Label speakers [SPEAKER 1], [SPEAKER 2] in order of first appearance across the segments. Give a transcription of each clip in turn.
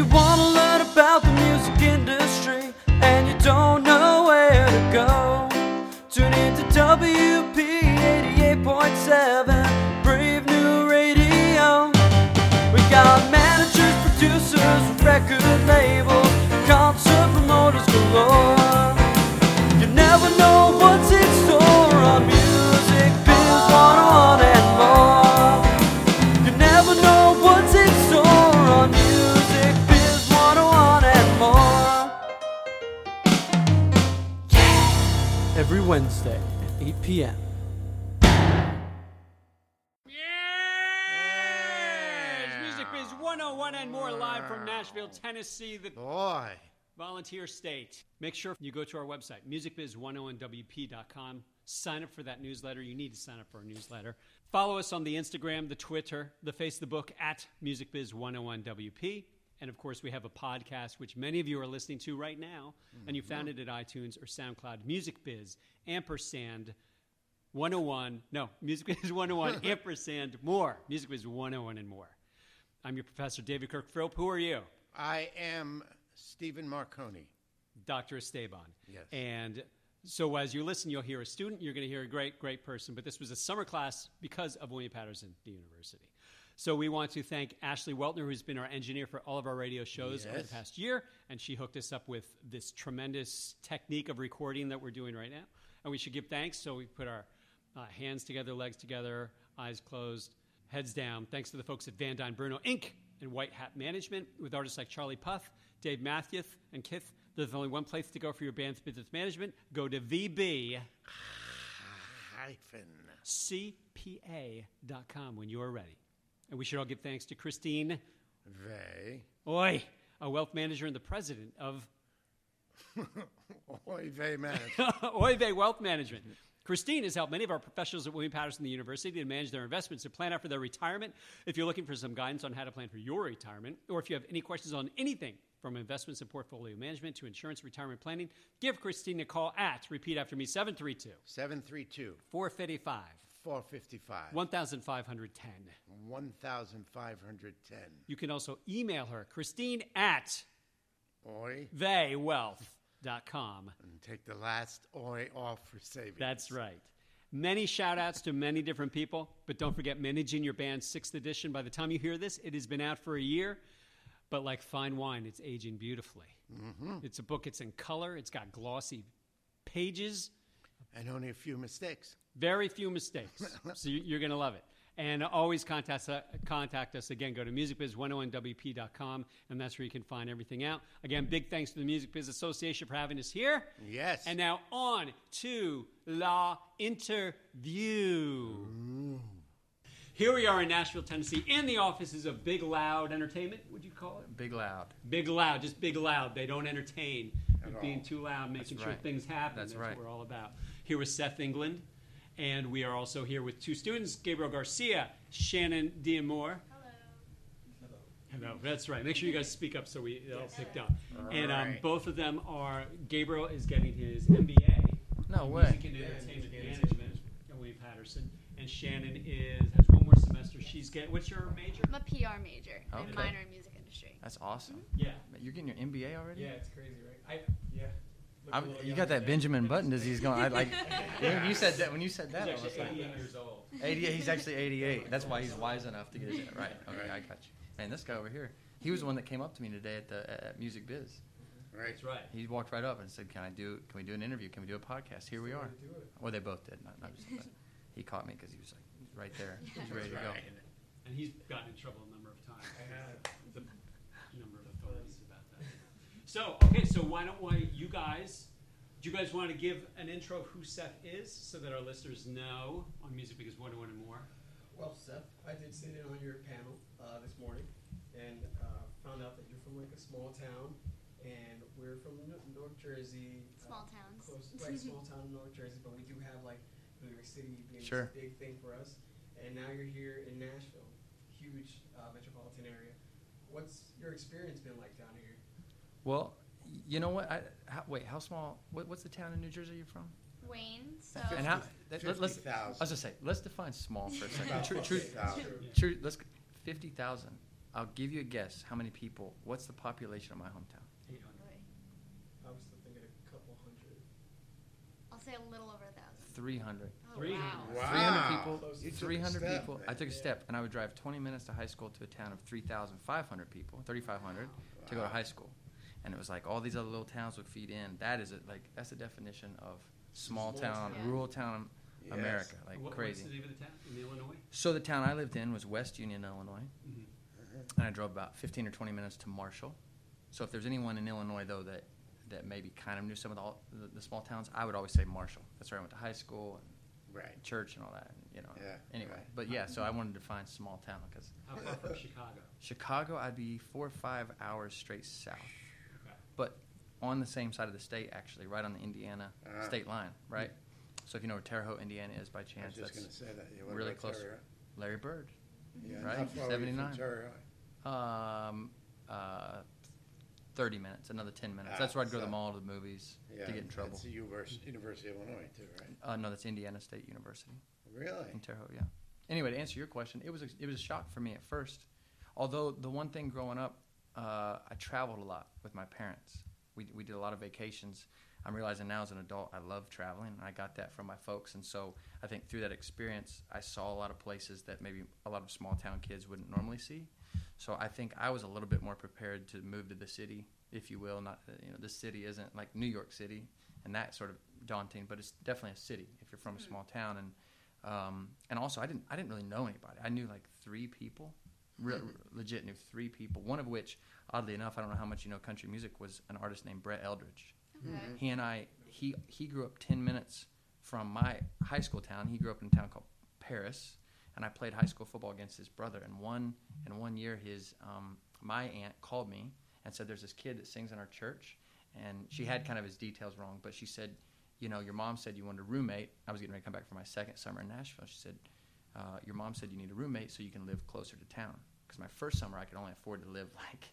[SPEAKER 1] you want to learn about the music industry and you don't know where to go, tune in to WP 88.7 Brave New Radio. We got managers, producers, record labels, p.m.
[SPEAKER 2] Yes! Music Biz 101 and more live from Nashville, Tennessee, the
[SPEAKER 3] Boy.
[SPEAKER 2] volunteer state. Make sure you go to our website, musicbiz101wp.com. Sign up for that newsletter. You need to sign up for our newsletter. Follow us on the Instagram, the Twitter, the Facebook at musicbiz101wp. And of course, we have a podcast, which many of you are listening to right now, and you mm-hmm. found it at iTunes or SoundCloud. Music Biz, ampersand 101. No, Music Biz 101, ampersand more. Music Biz 101 and more. I'm your professor, David Kirk Philp. Who are you?
[SPEAKER 3] I am Stephen Marcone.
[SPEAKER 2] Dr. Esteban.
[SPEAKER 3] Yes.
[SPEAKER 2] And so as you listen, you'll hear a student, you're going to hear a great, great person. But this was a summer class because of William Paterson the University. So we want to thank Ashley Weltner, who's been our engineer for all of our radio shows over the past year. And she hooked us up with this tremendous technique of recording that we're doing right now. And we should give thanks. So we put our uh, hands together, legs together, eyes closed, heads down. Thanks to the folks at Van Dyne Bruno Inc. and White Hat Management with artists like Charlie Puth, Dave Matthews, and Kith. There's only one place to go for your band's business management. Go to VB.
[SPEAKER 3] Hyphen.
[SPEAKER 2] CPA.com when you are ready. And we should all give thanks to Christine
[SPEAKER 3] Vey.
[SPEAKER 2] Oi, a wealth manager and the president of
[SPEAKER 3] Oy vey management.
[SPEAKER 2] Oive Wealth Management. Christine has helped many of our professionals at William Paterson University to manage their investments and plan out for their retirement. If you're looking for some guidance on how to plan for your retirement, or if you have any questions on anything from investments and portfolio management to insurance retirement planning, give Christine a call at, repeat after me, 732
[SPEAKER 3] 732
[SPEAKER 2] 455
[SPEAKER 3] 455
[SPEAKER 2] 1510.
[SPEAKER 3] 1510.
[SPEAKER 2] You can also email her, Christine at
[SPEAKER 3] Oi.
[SPEAKER 2] theywealth.com.
[SPEAKER 3] And take the last oi off for savings.
[SPEAKER 2] That's right. Many shout outs to many different people, but don't forget Managing Your Band 6th edition. By the time you hear this, it has been out for a year, but like fine wine, it's aging beautifully. It's a book, it's in color, it's got glossy pages,
[SPEAKER 3] And only a few mistakes.
[SPEAKER 2] very few mistakes. so you're going to love it. And always contact, us- contact us again. Go to musicbiz101wp.com, and that's where you can find everything out. Again, big thanks to the Music Biz Association for having us here.
[SPEAKER 3] Yes.
[SPEAKER 2] And now on to La Interview. Here we are in Nashville, Tennessee, in the offices of Big Loud Entertainment. What would you call it?
[SPEAKER 4] Big loud.
[SPEAKER 2] Big Loud, just Big Loud. They don't entertain
[SPEAKER 3] At
[SPEAKER 2] being
[SPEAKER 3] all.
[SPEAKER 2] too loud, making sure
[SPEAKER 4] right.
[SPEAKER 2] things happen.
[SPEAKER 4] That's right.
[SPEAKER 2] what we're all about. Here with Seth England, and we are also here with two students, Gabriel Garcia, Shannon Diamore. Hello. Hello. That's right. Make sure you guys speak up so we it all picked up. And um,
[SPEAKER 3] Right.
[SPEAKER 2] both of them are. Gabriel is getting his MBA.
[SPEAKER 4] No way.
[SPEAKER 2] Music and Entertainment Management at William Paterson, and Shannon is has one more semester. She's getting. What's your major?
[SPEAKER 5] I'm a PR major
[SPEAKER 4] Okay.
[SPEAKER 5] and minor in music industry.
[SPEAKER 4] That's awesome.
[SPEAKER 2] Yeah.
[SPEAKER 4] You're getting your MBA already?
[SPEAKER 2] Yeah, it's crazy, right? I yeah. Look a
[SPEAKER 4] I'm, you got that Benjamin Button disease going. I like when you said that. When you said that, I was
[SPEAKER 2] actually
[SPEAKER 4] like,
[SPEAKER 2] 88 years old.
[SPEAKER 4] 88. He's actually 88. That's why he's wise enough to get his right. Okay, I got you. And this guy over here, he was the one that came up to me today at the at Music Biz.
[SPEAKER 3] Right.
[SPEAKER 2] That's right.
[SPEAKER 4] He walked right up and said, "Can I do? Can we do an interview? Can we do a podcast? Here we are." Well, they both did. Not, not just, but he caught me because he was like right there. He's ready to go.
[SPEAKER 2] And he's gotten in trouble a number of times. I have. The number of authorities about that. So, okay, so why don't why you guys, do you guys want to give an intro of who Seth is so that our listeners know on Music Biz 101 and more?
[SPEAKER 6] Well, Seth, I did sit in on your panel uh, this morning and uh, found out that you're from like a small town, and we're from North Jersey. uh,
[SPEAKER 5] Small towns.
[SPEAKER 6] Close, right, small town in North Jersey, but we do have like New York City being
[SPEAKER 4] Sure.
[SPEAKER 6] this big thing for us. And now you're here in Nashville, huge uh, metropolitan area. What's your experience been like down here?
[SPEAKER 4] Well, you know what? I, how, wait, how small? What, what's the town in New Jersey you're from?
[SPEAKER 5] Wayne, so
[SPEAKER 4] And how? Let, let, let's.
[SPEAKER 3] 50,000.
[SPEAKER 4] I was gonna say, let's define small for a second.
[SPEAKER 3] About
[SPEAKER 4] True, true,
[SPEAKER 3] 50,000.
[SPEAKER 4] true. Let's fifty thousand. I'll give you a guess. How many people? What's the population of my hometown?
[SPEAKER 2] 800.
[SPEAKER 6] I was thinking a couple hundred.
[SPEAKER 5] I'll say a little over a thousand.
[SPEAKER 4] Three hundred.
[SPEAKER 5] Oh,
[SPEAKER 2] 300.
[SPEAKER 5] wow.
[SPEAKER 3] Wow.
[SPEAKER 4] Three hundred people.
[SPEAKER 6] Close.
[SPEAKER 3] You took a
[SPEAKER 4] Three hundred
[SPEAKER 3] step,
[SPEAKER 4] people.
[SPEAKER 3] man.
[SPEAKER 4] I took a step, and I would drive twenty minutes to high school to a town of three thousand five hundred people, thirty five hundred, to go to
[SPEAKER 3] Wow.
[SPEAKER 4] high school. And it was like all these other little towns would feed in. That is it. Like that's the definition of small,
[SPEAKER 2] Small
[SPEAKER 4] town,
[SPEAKER 5] town.
[SPEAKER 4] rural town
[SPEAKER 3] Yes.
[SPEAKER 4] America. Like
[SPEAKER 2] what,
[SPEAKER 4] crazy.
[SPEAKER 2] What's the name of the town in Illinois?
[SPEAKER 4] So the town I lived in was West Union, Illinois,
[SPEAKER 2] Mhm.
[SPEAKER 4] and I drove about 15 or 20 minutes to Marshall. So if there's anyone in Illinois though that that maybe kind of knew some of the, all- the, the small towns, I would always say Marshall. That's where I went to high school and
[SPEAKER 3] Right.
[SPEAKER 4] church and all that. And, you know.
[SPEAKER 3] Yeah,
[SPEAKER 4] Anyway,
[SPEAKER 3] right.
[SPEAKER 4] but yeah, so I wanted to find small town because
[SPEAKER 2] How far from Chicago?
[SPEAKER 4] Chicago, I'd be four or five hours straight south,
[SPEAKER 2] Okay.
[SPEAKER 4] But on the same side of the state actually, right on the Indiana
[SPEAKER 3] Ah.
[SPEAKER 4] state line, right. So if you know where Terre Haute, Indiana is by
[SPEAKER 3] I was
[SPEAKER 4] chance,
[SPEAKER 3] just
[SPEAKER 4] that's
[SPEAKER 3] say that.
[SPEAKER 4] Really close.
[SPEAKER 3] Terre?
[SPEAKER 4] Larry Bird.
[SPEAKER 3] Yeah,
[SPEAKER 4] Right,
[SPEAKER 3] How far are
[SPEAKER 4] 79.
[SPEAKER 3] from Terre Haute?
[SPEAKER 4] Um, uh, thirty minutes, another ten minutes.
[SPEAKER 3] Ah,
[SPEAKER 4] That's where I'd go to the
[SPEAKER 3] so-
[SPEAKER 4] mall, to the movies,
[SPEAKER 3] Yeah,
[SPEAKER 4] to get in trouble.
[SPEAKER 3] That's the Univers- University of Illinois too, right?
[SPEAKER 4] Uh, no, that's Indiana State University
[SPEAKER 3] Really?
[SPEAKER 4] in Terre Haute. Yeah. Anyway, to answer your question, it was a, it was a shock for me at first. Although the one thing growing up, uh, I traveled a lot with my parents. We we did a lot of vacations. I'm realizing now as an adult, I love traveling. I got that from my folks, and so I think through that experience, I saw a lot of places that maybe a lot of small town kids wouldn't normally see. So I think I was a little bit more prepared to move to the city, if you will. Not uh, you know, the city isn't like New York City, and that sort of daunting, but it's definitely a city if you're from a small town. And um, and also I didn't I didn't really know anybody. I knew like three people, re- re- legit knew three people. One of which, oddly enough, I don't know how much you know country music, was an artist named Brett Eldredge.
[SPEAKER 5] Okay.
[SPEAKER 4] He and I, he he grew up ten minutes from my high school town. He grew up in a town called Paris, and I played high school football against his brother. And one and one year, his um, my aunt called me and said, "There's this kid that sings in our church," and she had kind of his details wrong, but she said, "You know, your mom said you wanted a roommate." I was getting ready to come back for my second summer in Nashville. She said, uh, "Your mom said you need a roommate so you can live closer to town." Because my first summer, I could only afford to live like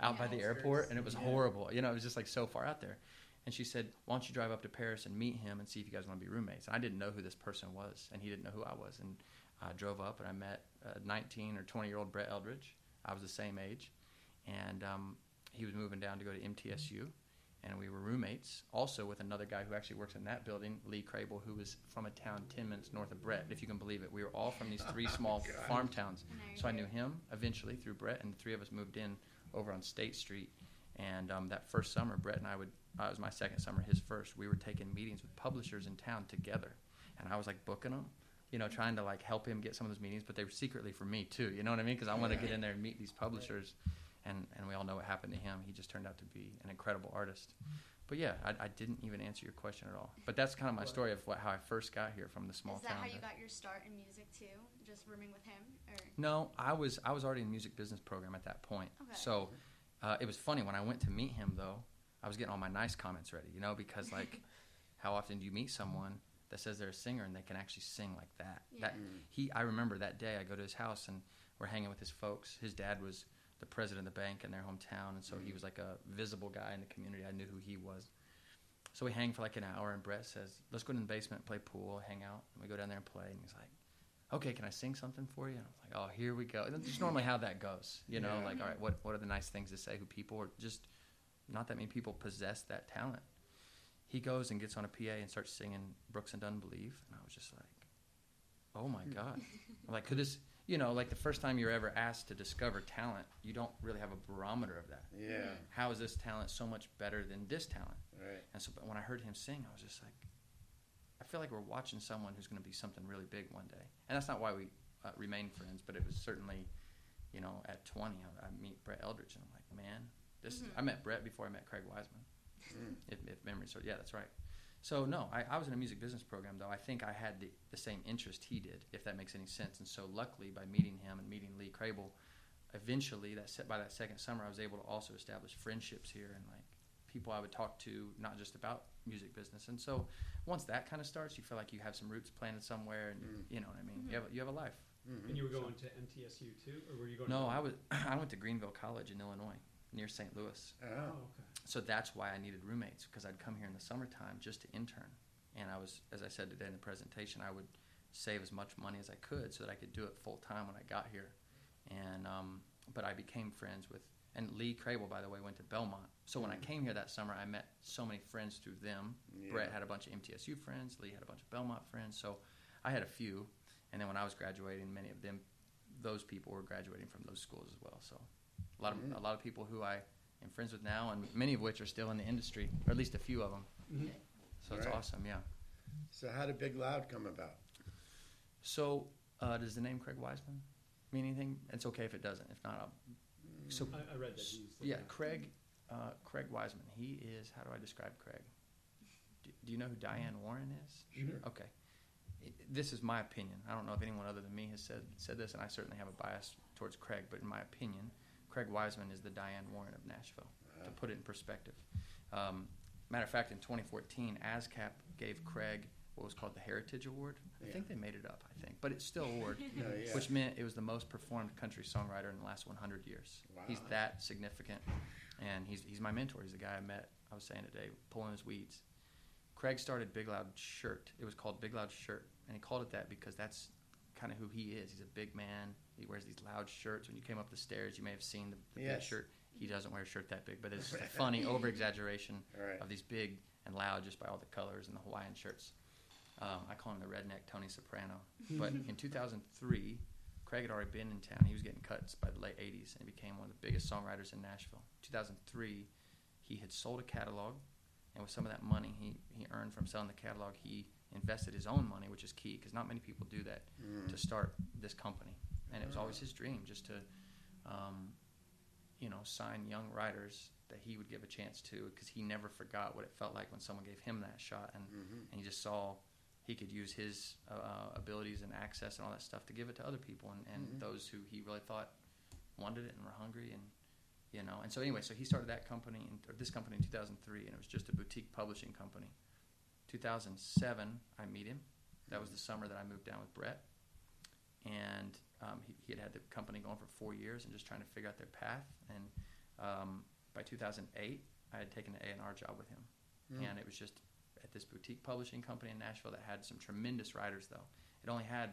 [SPEAKER 4] out by the airport, and it was
[SPEAKER 6] Yeah.
[SPEAKER 4] horrible. You know, it was just like so far out there. And she said, "Why don't you drive up to Paris and meet him and see if you guys want to be roommates?" And I didn't know who this person was, and he didn't know who I was. And I drove up and I met a 19 or 20 year old Brett Eldredge. I was the same age, and um, he was moving down to go to MTSU, and we were roommates. Also with another guy who actually works in that building, Lee Crable, who was from a town 10 minutes north of Brett, if you can believe it. We were all from these three small
[SPEAKER 3] God.
[SPEAKER 4] farm towns.
[SPEAKER 5] And now you're
[SPEAKER 4] So I knew him eventually through Brett, and the three of us moved in over on State Street. And um, that first summer, Brett and I would, uh, it was my second summer, his first, we were taking meetings with publishers in town together. And I was like booking them, you know, trying to like help him get some of those meetings, but they were secretly for me too, you know what I mean? Because I want to get in there and meet these publishers. And, and we all know what happened to him. He just turned out to be an incredible artist. But yeah, I, I didn't even answer your question at all. But that's kind of my story of what, how I first got here from the small town.
[SPEAKER 5] Is that
[SPEAKER 4] town.
[SPEAKER 5] how you got your start in music too? Just rooming with him, or
[SPEAKER 4] no, I was I was already in music business program at that point.
[SPEAKER 5] Okay.
[SPEAKER 4] So uh, it was funny when I went to meet him though. I was getting all my nice comments ready, you know, because like, how often do you meet someone that says they're a singer and they can actually sing like that? That
[SPEAKER 5] Yeah.
[SPEAKER 4] he, I remember that day. I go to his house and we're hanging with his folks. His dad was the president of the bank in their hometown, and so he mm-hmm. was like a visible guy in the community. I knew who he was. So we hang for like an hour, and Brett says, "Let's go to the basement, play pool, hang out." And we go down there and play, and he's like, "Okay, can I sing something for you?" And I'm like, "Oh, here we go." And that's just mm-hmm. normally how that goes, you know.
[SPEAKER 3] Yeah.
[SPEAKER 4] Like, all right, what what are the nice things to say? Who people or just not that many people possess that talent. He goes and gets on a PA and starts singing "Brooks and Dunn Believe," and I was just like, "Oh my mm. god!" I'm like, could this? You know, like the first time you're ever asked to discover talent, you don't really have a barometer of that.
[SPEAKER 3] Yeah,
[SPEAKER 4] How is this talent so much better than this talent?
[SPEAKER 3] right.
[SPEAKER 4] And so, but when I heard him sing, I was just like, I feel like we're watching someone who's going to be something really big one day. And that's not why we uh, remain friends, but it was certainly, you know, at 20, I, I meet Brett Eldredge, and I'm like, man, this. Is,
[SPEAKER 5] Mhm.
[SPEAKER 4] I met Brett before I met Craig Wiseman,
[SPEAKER 3] Mm.
[SPEAKER 4] if, if memory serves. Yeah, that's right. So no, I, I was in a music business program though. I think I had the, the same interest he did, if that makes any sense. And so luckily, by meeting him and meeting Lee Crable, eventually that set by that second summer, I was able to also establish friendships here and like people I would talk to, not just about music business. And so once that kind of starts, you feel like you have some roots planted somewhere, and
[SPEAKER 3] Mm.
[SPEAKER 4] you know what I mean. You have you have a life.
[SPEAKER 3] Mhm.
[SPEAKER 2] And you were
[SPEAKER 4] So-
[SPEAKER 2] going to MTSU too, or were you going?
[SPEAKER 4] No,
[SPEAKER 2] to
[SPEAKER 4] I was I went to Greenville College in Illinois, near St. Louis.
[SPEAKER 2] Oh, okay.
[SPEAKER 4] So that's why I needed roommates because I'd come here in the summertime just to intern. And I was, as I said today in the presentation, I would save as much money as I could so that I could do it full time when I got here. And um, but I became friends with. And Lee Crable, by the way, went to Belmont. So when I came here that summer, I met so many friends through them.
[SPEAKER 3] Yeah.
[SPEAKER 4] Brett had a bunch of MTSU friends. Lee had a bunch of Belmont friends. So I had a few. And then when I was graduating, many of them, those people were graduating from those schools as well. So a lot of
[SPEAKER 3] Mhm.
[SPEAKER 4] a lot of people who I am friends with now, and many of which are still in the industry, or at least a few of them. So it's
[SPEAKER 3] Right.
[SPEAKER 4] awesome, yeah.
[SPEAKER 3] So how did Big Loud come about?
[SPEAKER 4] So uh, does the name Craig Wiseman mean anything? It's okay if it doesn't. If not, I'll. So
[SPEAKER 2] I, I read that. He's
[SPEAKER 4] yeah, Craig, uh, Craig Wiseman. He is. How do I describe Craig? Do, do you know who Diane Warren is?
[SPEAKER 3] Sure.
[SPEAKER 4] Okay. I- This is my opinion. I don't know if anyone other than me has said said this, and I certainly have a bias towards Craig. But in my opinion, Craig Wiseman is the Diane Warren of Nashville. To put it in perspective, um, matter of fact, in 2014, ASCAP gave Craig what was called the Heritage Award. I
[SPEAKER 3] Yeah.
[SPEAKER 4] think they made it up. I think, but it's still award,
[SPEAKER 3] No, yeah.
[SPEAKER 4] which meant it was the most performed country songwriter in the last 100 years. He's that significant, and he's he's my mentor. He's the guy I met. I was saying today, pulling his weeds. Craig started Big Loud Shirt. It was called Big Loud Shirt, and he called it that because that's kind of who he is. He's a big man. He wears these loud shirts. When you came up the stairs, you may have seen the, the big shirt. He doesn't wear a shirt that big, but it's just a funny over exaggeration
[SPEAKER 3] right.
[SPEAKER 4] of these big and loud just by all the colors and the Hawaiian shirts. Um, I call him the redneck Tony Soprano. But in 2003, Craig had already been in town. He was getting cuts by the late 80s and he became one of the biggest songwriters in Nashville. 2003, he had sold a catalog, and with some of that money he, he earned from selling the catalog, he invested his own money, which is key because not many people do that
[SPEAKER 3] Mm.
[SPEAKER 4] to start this company. And it was always his dream just to, um, you know, sign young writers that he would give a chance to because he never forgot what it felt like when someone gave him that shot. And,
[SPEAKER 3] Mhm.
[SPEAKER 4] and he just saw he could use his uh, abilities and access and all that stuff to give it to other people and, and
[SPEAKER 3] Mhm.
[SPEAKER 4] those who he really thought wanted it and were hungry and you know and so anyway so he started that company in, or this company in 2003 and it was just a boutique publishing company 2007 i meet him that was the summer that i moved down with brett and um, he, he had had the company going for four years and just trying to figure out their path and um, by 2008 i had taken an a&r job with him
[SPEAKER 3] Mm.
[SPEAKER 4] and it was just at this boutique publishing company in Nashville that had some tremendous writers. Though it only had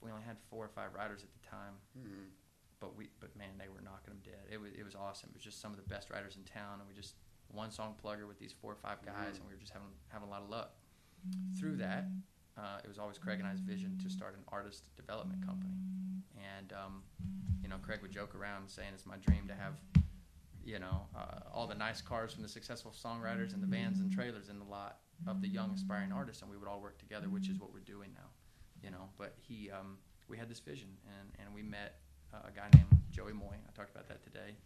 [SPEAKER 4] we only had four or five writers at the time,
[SPEAKER 3] Mhm.
[SPEAKER 4] but we but man, they were knocking them dead. It was it was awesome. It was just some of the best writers in town, and we just one song plugger with these four or five guys,
[SPEAKER 3] Mhm.
[SPEAKER 4] and we were just having having a lot of luck. Through that, uh, it was always Craig and I's vision to start an artist development company, and um, you know, Craig would joke around saying it's my dream to have you know, uh, all the nice cars from the successful songwriters and the vans and trailers in the lot of the young aspiring artists, and we would all work together, which is what we're doing now, you know. But he, um, we had this vision, and, and we met uh, a guy named Joey Moi. I talked about that today,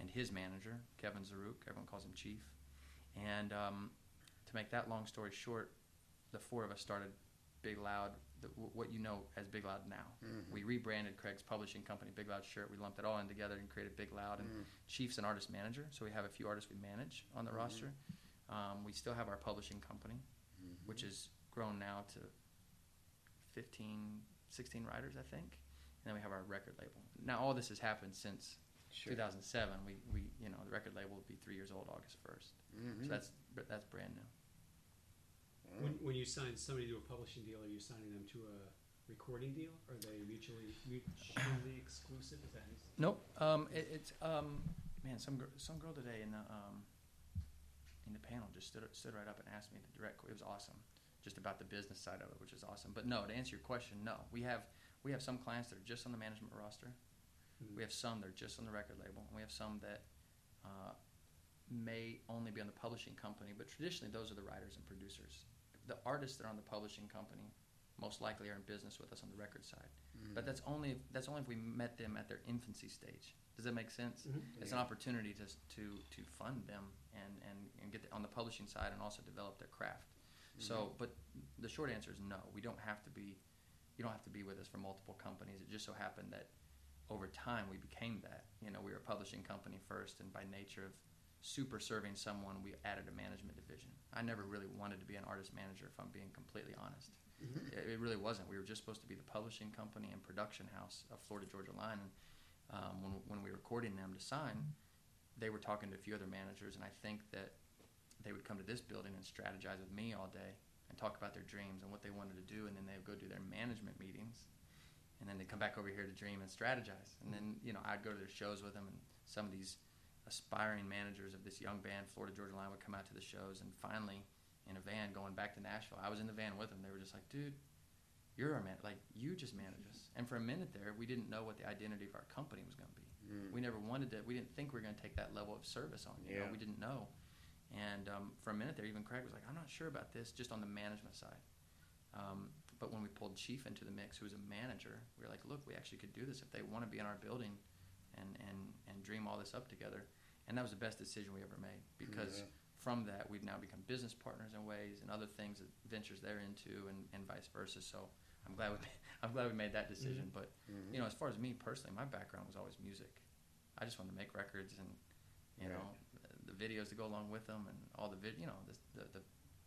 [SPEAKER 4] and his manager, Kevin Zaruk. Everyone calls him Chief. And um, to make that long story short, the four of us started Big Loud, the, what you know as Big Loud now.
[SPEAKER 3] Mhm.
[SPEAKER 4] We rebranded Craig's publishing company, Big Loud Shirt. We lumped it all in together and created Big Loud. And
[SPEAKER 3] Mm.
[SPEAKER 4] Chief's an artist manager, so we have a few artists we manage on the
[SPEAKER 3] Mhm.
[SPEAKER 4] roster. Um, we still have our publishing company,
[SPEAKER 3] Mhm.
[SPEAKER 4] which has grown now to 15, 16 writers, I think. And then we have our record label. Now, all this has happened since
[SPEAKER 3] Sure.
[SPEAKER 4] 2007. We, we, you know, the record label will be three years old August 1st.
[SPEAKER 3] Mhm.
[SPEAKER 4] So that's that's brand new.
[SPEAKER 2] When, when you sign somebody to a publishing deal, are you signing them to a recording deal? Are they mutually mutually exclusive? Is that
[SPEAKER 4] Nope. Um, it, it's um, man, some some girl today in the um, in the panel just stood stood right up and asked me the direct. It was awesome, just about the business side of it, which is awesome. But no, to answer your question, no. We have we have some clients that are just on the management roster.
[SPEAKER 2] Mm-hmm.
[SPEAKER 4] We have some that are just on the record label, and we have some that uh, may only be on the publishing company. But traditionally, those are the writers and producers. The artists that are on the publishing company most likely are in business with us on the record side.
[SPEAKER 3] Mhm.
[SPEAKER 4] But that's only if, that's only if we met them at their infancy stage. Does that make sense?
[SPEAKER 2] Mhm.
[SPEAKER 4] It's an opportunity to to to fund them and and, and get the, on the publishing side and also develop their craft. So, but the short answer is no. We don't have to be. You don't have to be with us for multiple companies. It just so happened that over time we became that. You know, we were a publishing company first, and by nature of super serving someone, we added a management division. I never really wanted to be an artist manager, if I'm being completely honest.
[SPEAKER 3] Mhm.
[SPEAKER 4] It, it really wasn't. We were just supposed to be the publishing company and production house of Florida Georgia Line. And um, when, when we were courting them to sign, they were talking to a few other managers, and I think that they would come to this building and strategize with me all day and talk about their dreams and what they wanted to do, and then they would go do their management meetings. and then they come back over here to dream and strategize. And then you know I'd go to their shows with them, and some of these aspiring managers of this young band, Florida Georgia Line, would come out to the shows, and finally in a van going back to Nashville, I was in the van with them. They were just like, dude. You're our man, like you just manage us. And for a minute there, we didn't know what the identity of our company was going to be.
[SPEAKER 3] Mm.
[SPEAKER 4] We never wanted to. We didn't think we were going to take that level of service on. You know,
[SPEAKER 3] Yeah.
[SPEAKER 4] we didn't know. And um, for a minute there, even Craig was like, "I'm not sure about this," just on the management side. Um, but when we pulled Chief into the mix, who was a manager, we were like, "Look, we actually could do this if they want to be in our building, and and and dream all this up together." And that was the best decision we ever made because
[SPEAKER 3] Yeah.
[SPEAKER 4] from that we've now become business partners in ways and other things that ventures they're into and, and vice versa. So I'm glad we I'm glad we made that decision. But
[SPEAKER 3] Mhm.
[SPEAKER 4] you know, as far as me personally, my background was always music. I just wanted to make records and you
[SPEAKER 3] Right.
[SPEAKER 4] know the videos to go along with them and all the vid, you know, the, the, the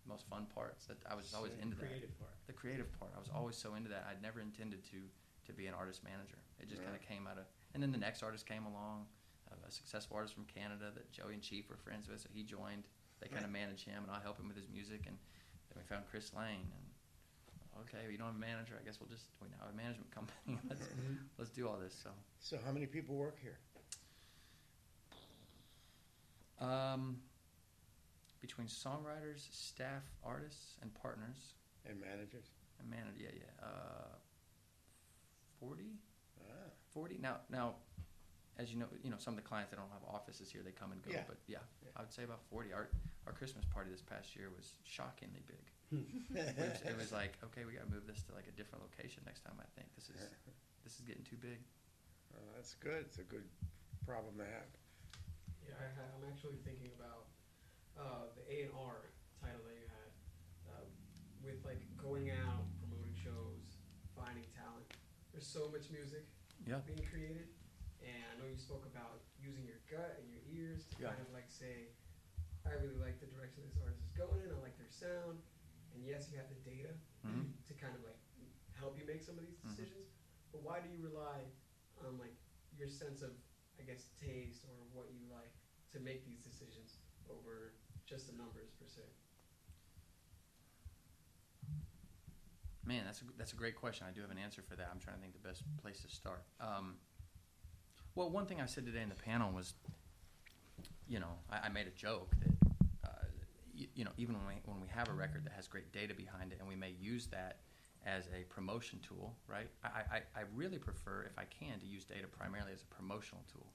[SPEAKER 4] most fun parts. That I was always
[SPEAKER 3] So
[SPEAKER 4] into that.
[SPEAKER 6] Creative part.
[SPEAKER 4] The creative part. I was always so into that. I'd never intended to to be an artist manager. It just
[SPEAKER 3] Yeah.
[SPEAKER 4] kind of came out of. And then the next artist came along, a, a successful artist from Canada that Joey and Chief were friends with. So he joined. They kind of manage him, and I help him with his music. And then we found Chris Lane, and okay, we don't have a manager. I guess we'll just we now have a management company. let's let's do all this. So.
[SPEAKER 3] So how many people work here?
[SPEAKER 4] Um, between songwriters, staff, artists, and partners,
[SPEAKER 3] And managers?
[SPEAKER 4] and manager, yeah, yeah, uh, 40? 40? Now, now, as you know, you know, some of the clients that don't have offices here, they come and go,
[SPEAKER 3] Yeah.
[SPEAKER 4] but yeah,
[SPEAKER 3] Yeah.
[SPEAKER 4] I would say about 40. Our, our Christmas party this past year was shockingly big. It was, it was like, okay, we gotta move this to like a different location next time, I think. This is, this is getting too big.
[SPEAKER 3] Oh, that's good. It's a good problem to have.
[SPEAKER 6] Yeah, I, I'm actually thinking about uh, the A and R title that you had, uh, with like going out, promoting shows, finding talent. There's so much music
[SPEAKER 4] Yeah.
[SPEAKER 6] being created, and I know you spoke about using your gut and your ears to
[SPEAKER 4] Yeah.
[SPEAKER 6] kind of like say, I really like the direction this artist is going in. I like their sound, and yes, you have the data
[SPEAKER 4] Mhm.
[SPEAKER 6] to kind of like help you make some of these
[SPEAKER 4] Mhm.
[SPEAKER 6] decisions. But why do you rely on like your sense of, I guess, taste or what you like to make these decisions over just the numbers per se?
[SPEAKER 4] Man, that's a, that's a great question. I do have an answer for that. I'm trying to think the best place to start. Um, well, one thing I said today in the panel was, you know, I, I made a joke that, uh, you, you know, even when we, when we have a record that has great data behind it and we may use that as a promotion tool, right? I, I, I really prefer, if I can, to use data primarily as a promotional tool,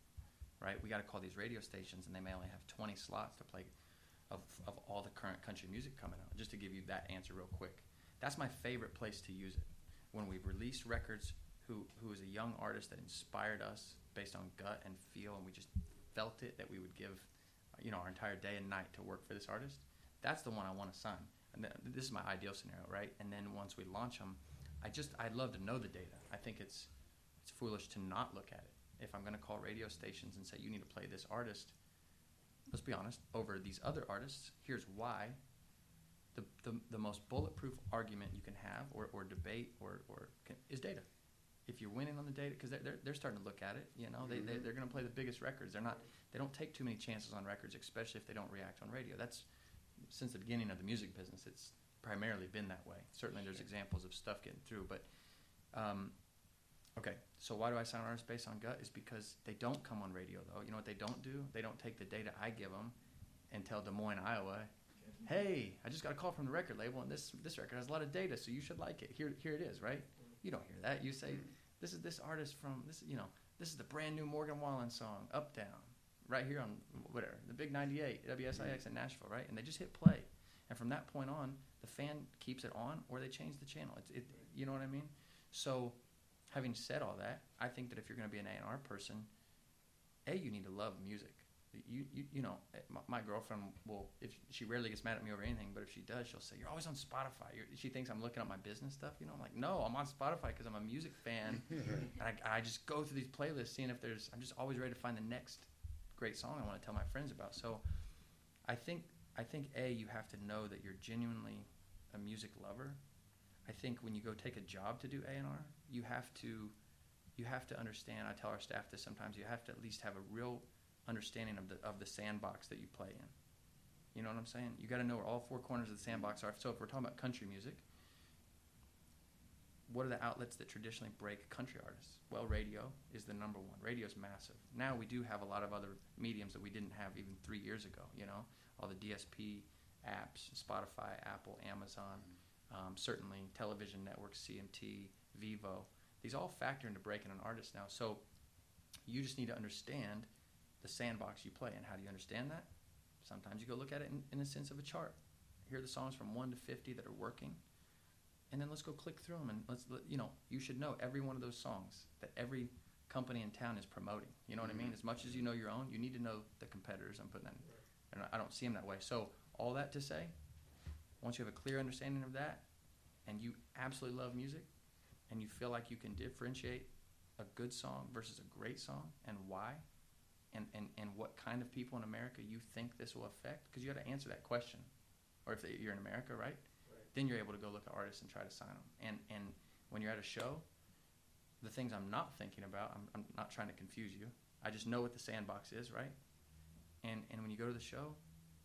[SPEAKER 4] right? We got to call these radio stations and they may only have 20 slots to play of, of all the current country music coming out, just to give you that answer real quick. That's my favorite place to use it. When we've released records who, who is a young artist that inspired us based on gut and feel, and we just felt it that we would give, you know, our entire day and night to work for this artist. That's the one I want to sign. And th- this is my ideal scenario, right? And then once we launch them, I just I'd love to know the data. I think it's it's foolish to not look at it. If I'm going to call radio stations and say you need to play this artist, let's be honest, over these other artists, here's why. The, the, the most bulletproof argument you can have or, or debate or, or can, is data. If you're winning on the data, because they're, they're, they're starting to look at it, you know, they, they, they're going to play the biggest records. They're not, they don't take too many chances on records, especially if they don't react on radio. That's since the beginning of the music business, it's primarily been that way. Certainly there's examples of stuff getting through, but um, okay. So why do I sign artists based on gut? Is because they don't come on radio though. You know what they don't do? They don't take the data I give them and tell Des Moines, Iowa, hey, I just got a call from the record label and this this record has a lot of data, so you should like it. Here here it is, right? You don't hear that. You say this is this artist from this you know this is the brand new Morgan Wallen song, Up Down, right here on whatever the Big 98 WSIX in Nashville, right? And they just hit play, and from that point on, the fan keeps it on or they change the channel. It's it, you know what I mean? So, having said all that, I think that if you're going to be an A&R person, a you need to love music. You you, you know, eh, my, my girlfriend will if she rarely gets mad at me over anything, but if she does, she'll say, "You're always on Spotify." You're, she thinks I'm looking at my business stuff. You know, I'm like, no, I'm on Spotify because I'm a music fan, and I, I just go through these playlists, seeing if there's. I'm just always ready to find the next great song I want to tell my friends about. So, I think I think a you have to know that you're genuinely a music lover. I think when you go take a job to do A and R, you have to you have to understand. I tell our staff this sometimes. You have to at least have a real understanding of the of the sandbox that you play in. You know what I'm saying? You got to know where all four corners of the sandbox are. So if we're talking about country music, what are the outlets that traditionally break country artists? Well, radio is the number one. Radio is massive. Now we do have a lot of other mediums that we didn't have even three years ago. You know, all the DSP apps, Spotify, Apple, Amazon, um, certainly television networks, CMT, Vevo. These all factor into breaking an artist now. So you just need to understand the sandbox you play and how do you understand that? Sometimes you go look at it in, in the sense of a chart. Here are the songs from one to fifty that are working and then let's go click through them and let's let- you know you should know every one of those songs that every company in town is promoting you know what i mean mm-hmm. as much as you know your own you need to know the competitors i'm putting that in. and i don't see them that way so all that to say once you have a clear understanding of that and you absolutely love music and you feel like you can differentiate a good song versus a great song and why and, and, and what kind of people in america you think this will affect because you got to answer that question or if they, you're in america right then you're able to go look at artists and try to sign them. And and when you're at a show, the things I'm not thinking about, I'm, I'm not trying to confuse you. I just know what the sandbox is, right? And and when you go to the show,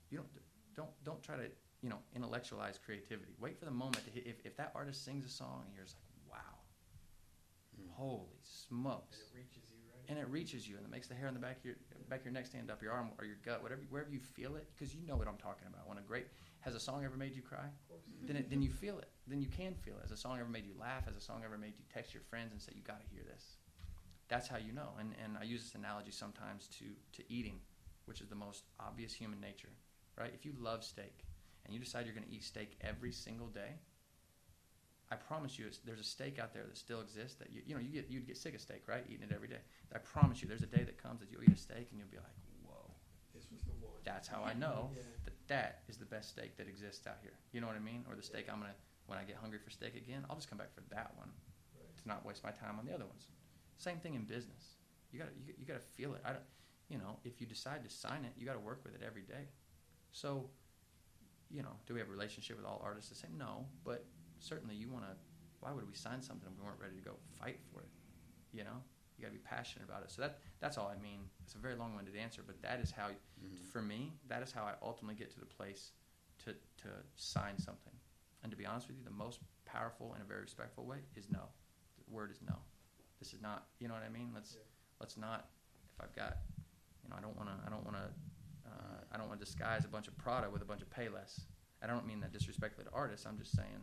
[SPEAKER 4] you don't don't don't try to you know intellectualize creativity. Wait for the moment to hit. If if that artist sings a song and you're just like, wow, hmm. holy smokes,
[SPEAKER 6] And it reaches you, right?
[SPEAKER 4] And it reaches you and it makes the hair on the back of your back of your neck stand up, your arm or your gut, whatever wherever you feel it, because you know what I'm talking about. When a great has a song ever made you cry?
[SPEAKER 6] Of course.
[SPEAKER 4] then it, then you feel it. Then you can feel it. Has a song ever made you laugh? Has a song ever made you text your friends and say, "You got to hear this"? That's how you know. And and I use this analogy sometimes to to eating, which is the most obvious human nature, right? If you love steak and you decide you're going to eat steak every single day, I promise you, it's, there's a steak out there that still exists that you you know you get you'd get sick of steak, right? Eating it every day. I promise you, there's a day that comes that you'll eat a steak and you'll be like, "Whoa."
[SPEAKER 6] This was the.
[SPEAKER 4] That's how I know
[SPEAKER 6] Yeah.
[SPEAKER 4] that that is the best steak that exists out here. You know what I mean? Or the steak I'm gonna when I get hungry for steak again, I'll just come back for that one
[SPEAKER 6] Right.
[SPEAKER 4] to not waste my time on the other ones. Same thing in business. You gotta you, you gotta feel it. I don't, you know, if you decide to sign it, you gotta work with it every day. So, you know, do we have a relationship with all artists the same? No, but certainly you wanna. Why would we sign something if we weren't ready to go fight for it? You know, you gotta be passionate about it. So that that's all I mean. It's a very long-winded answer, but that is how for me, that is how I ultimately get to the place to, to sign something. And to be honest with you, the most powerful in a very respectful way is no. The word is no. This is not, you know what I mean? Let's
[SPEAKER 6] Yeah.
[SPEAKER 4] let's not. If I've got, you know, I don't want to. I don't want to. Uh, I don't want to disguise a bunch of Prada with a bunch of Payless. I don't mean that disrespectfully to artists. I'm just saying,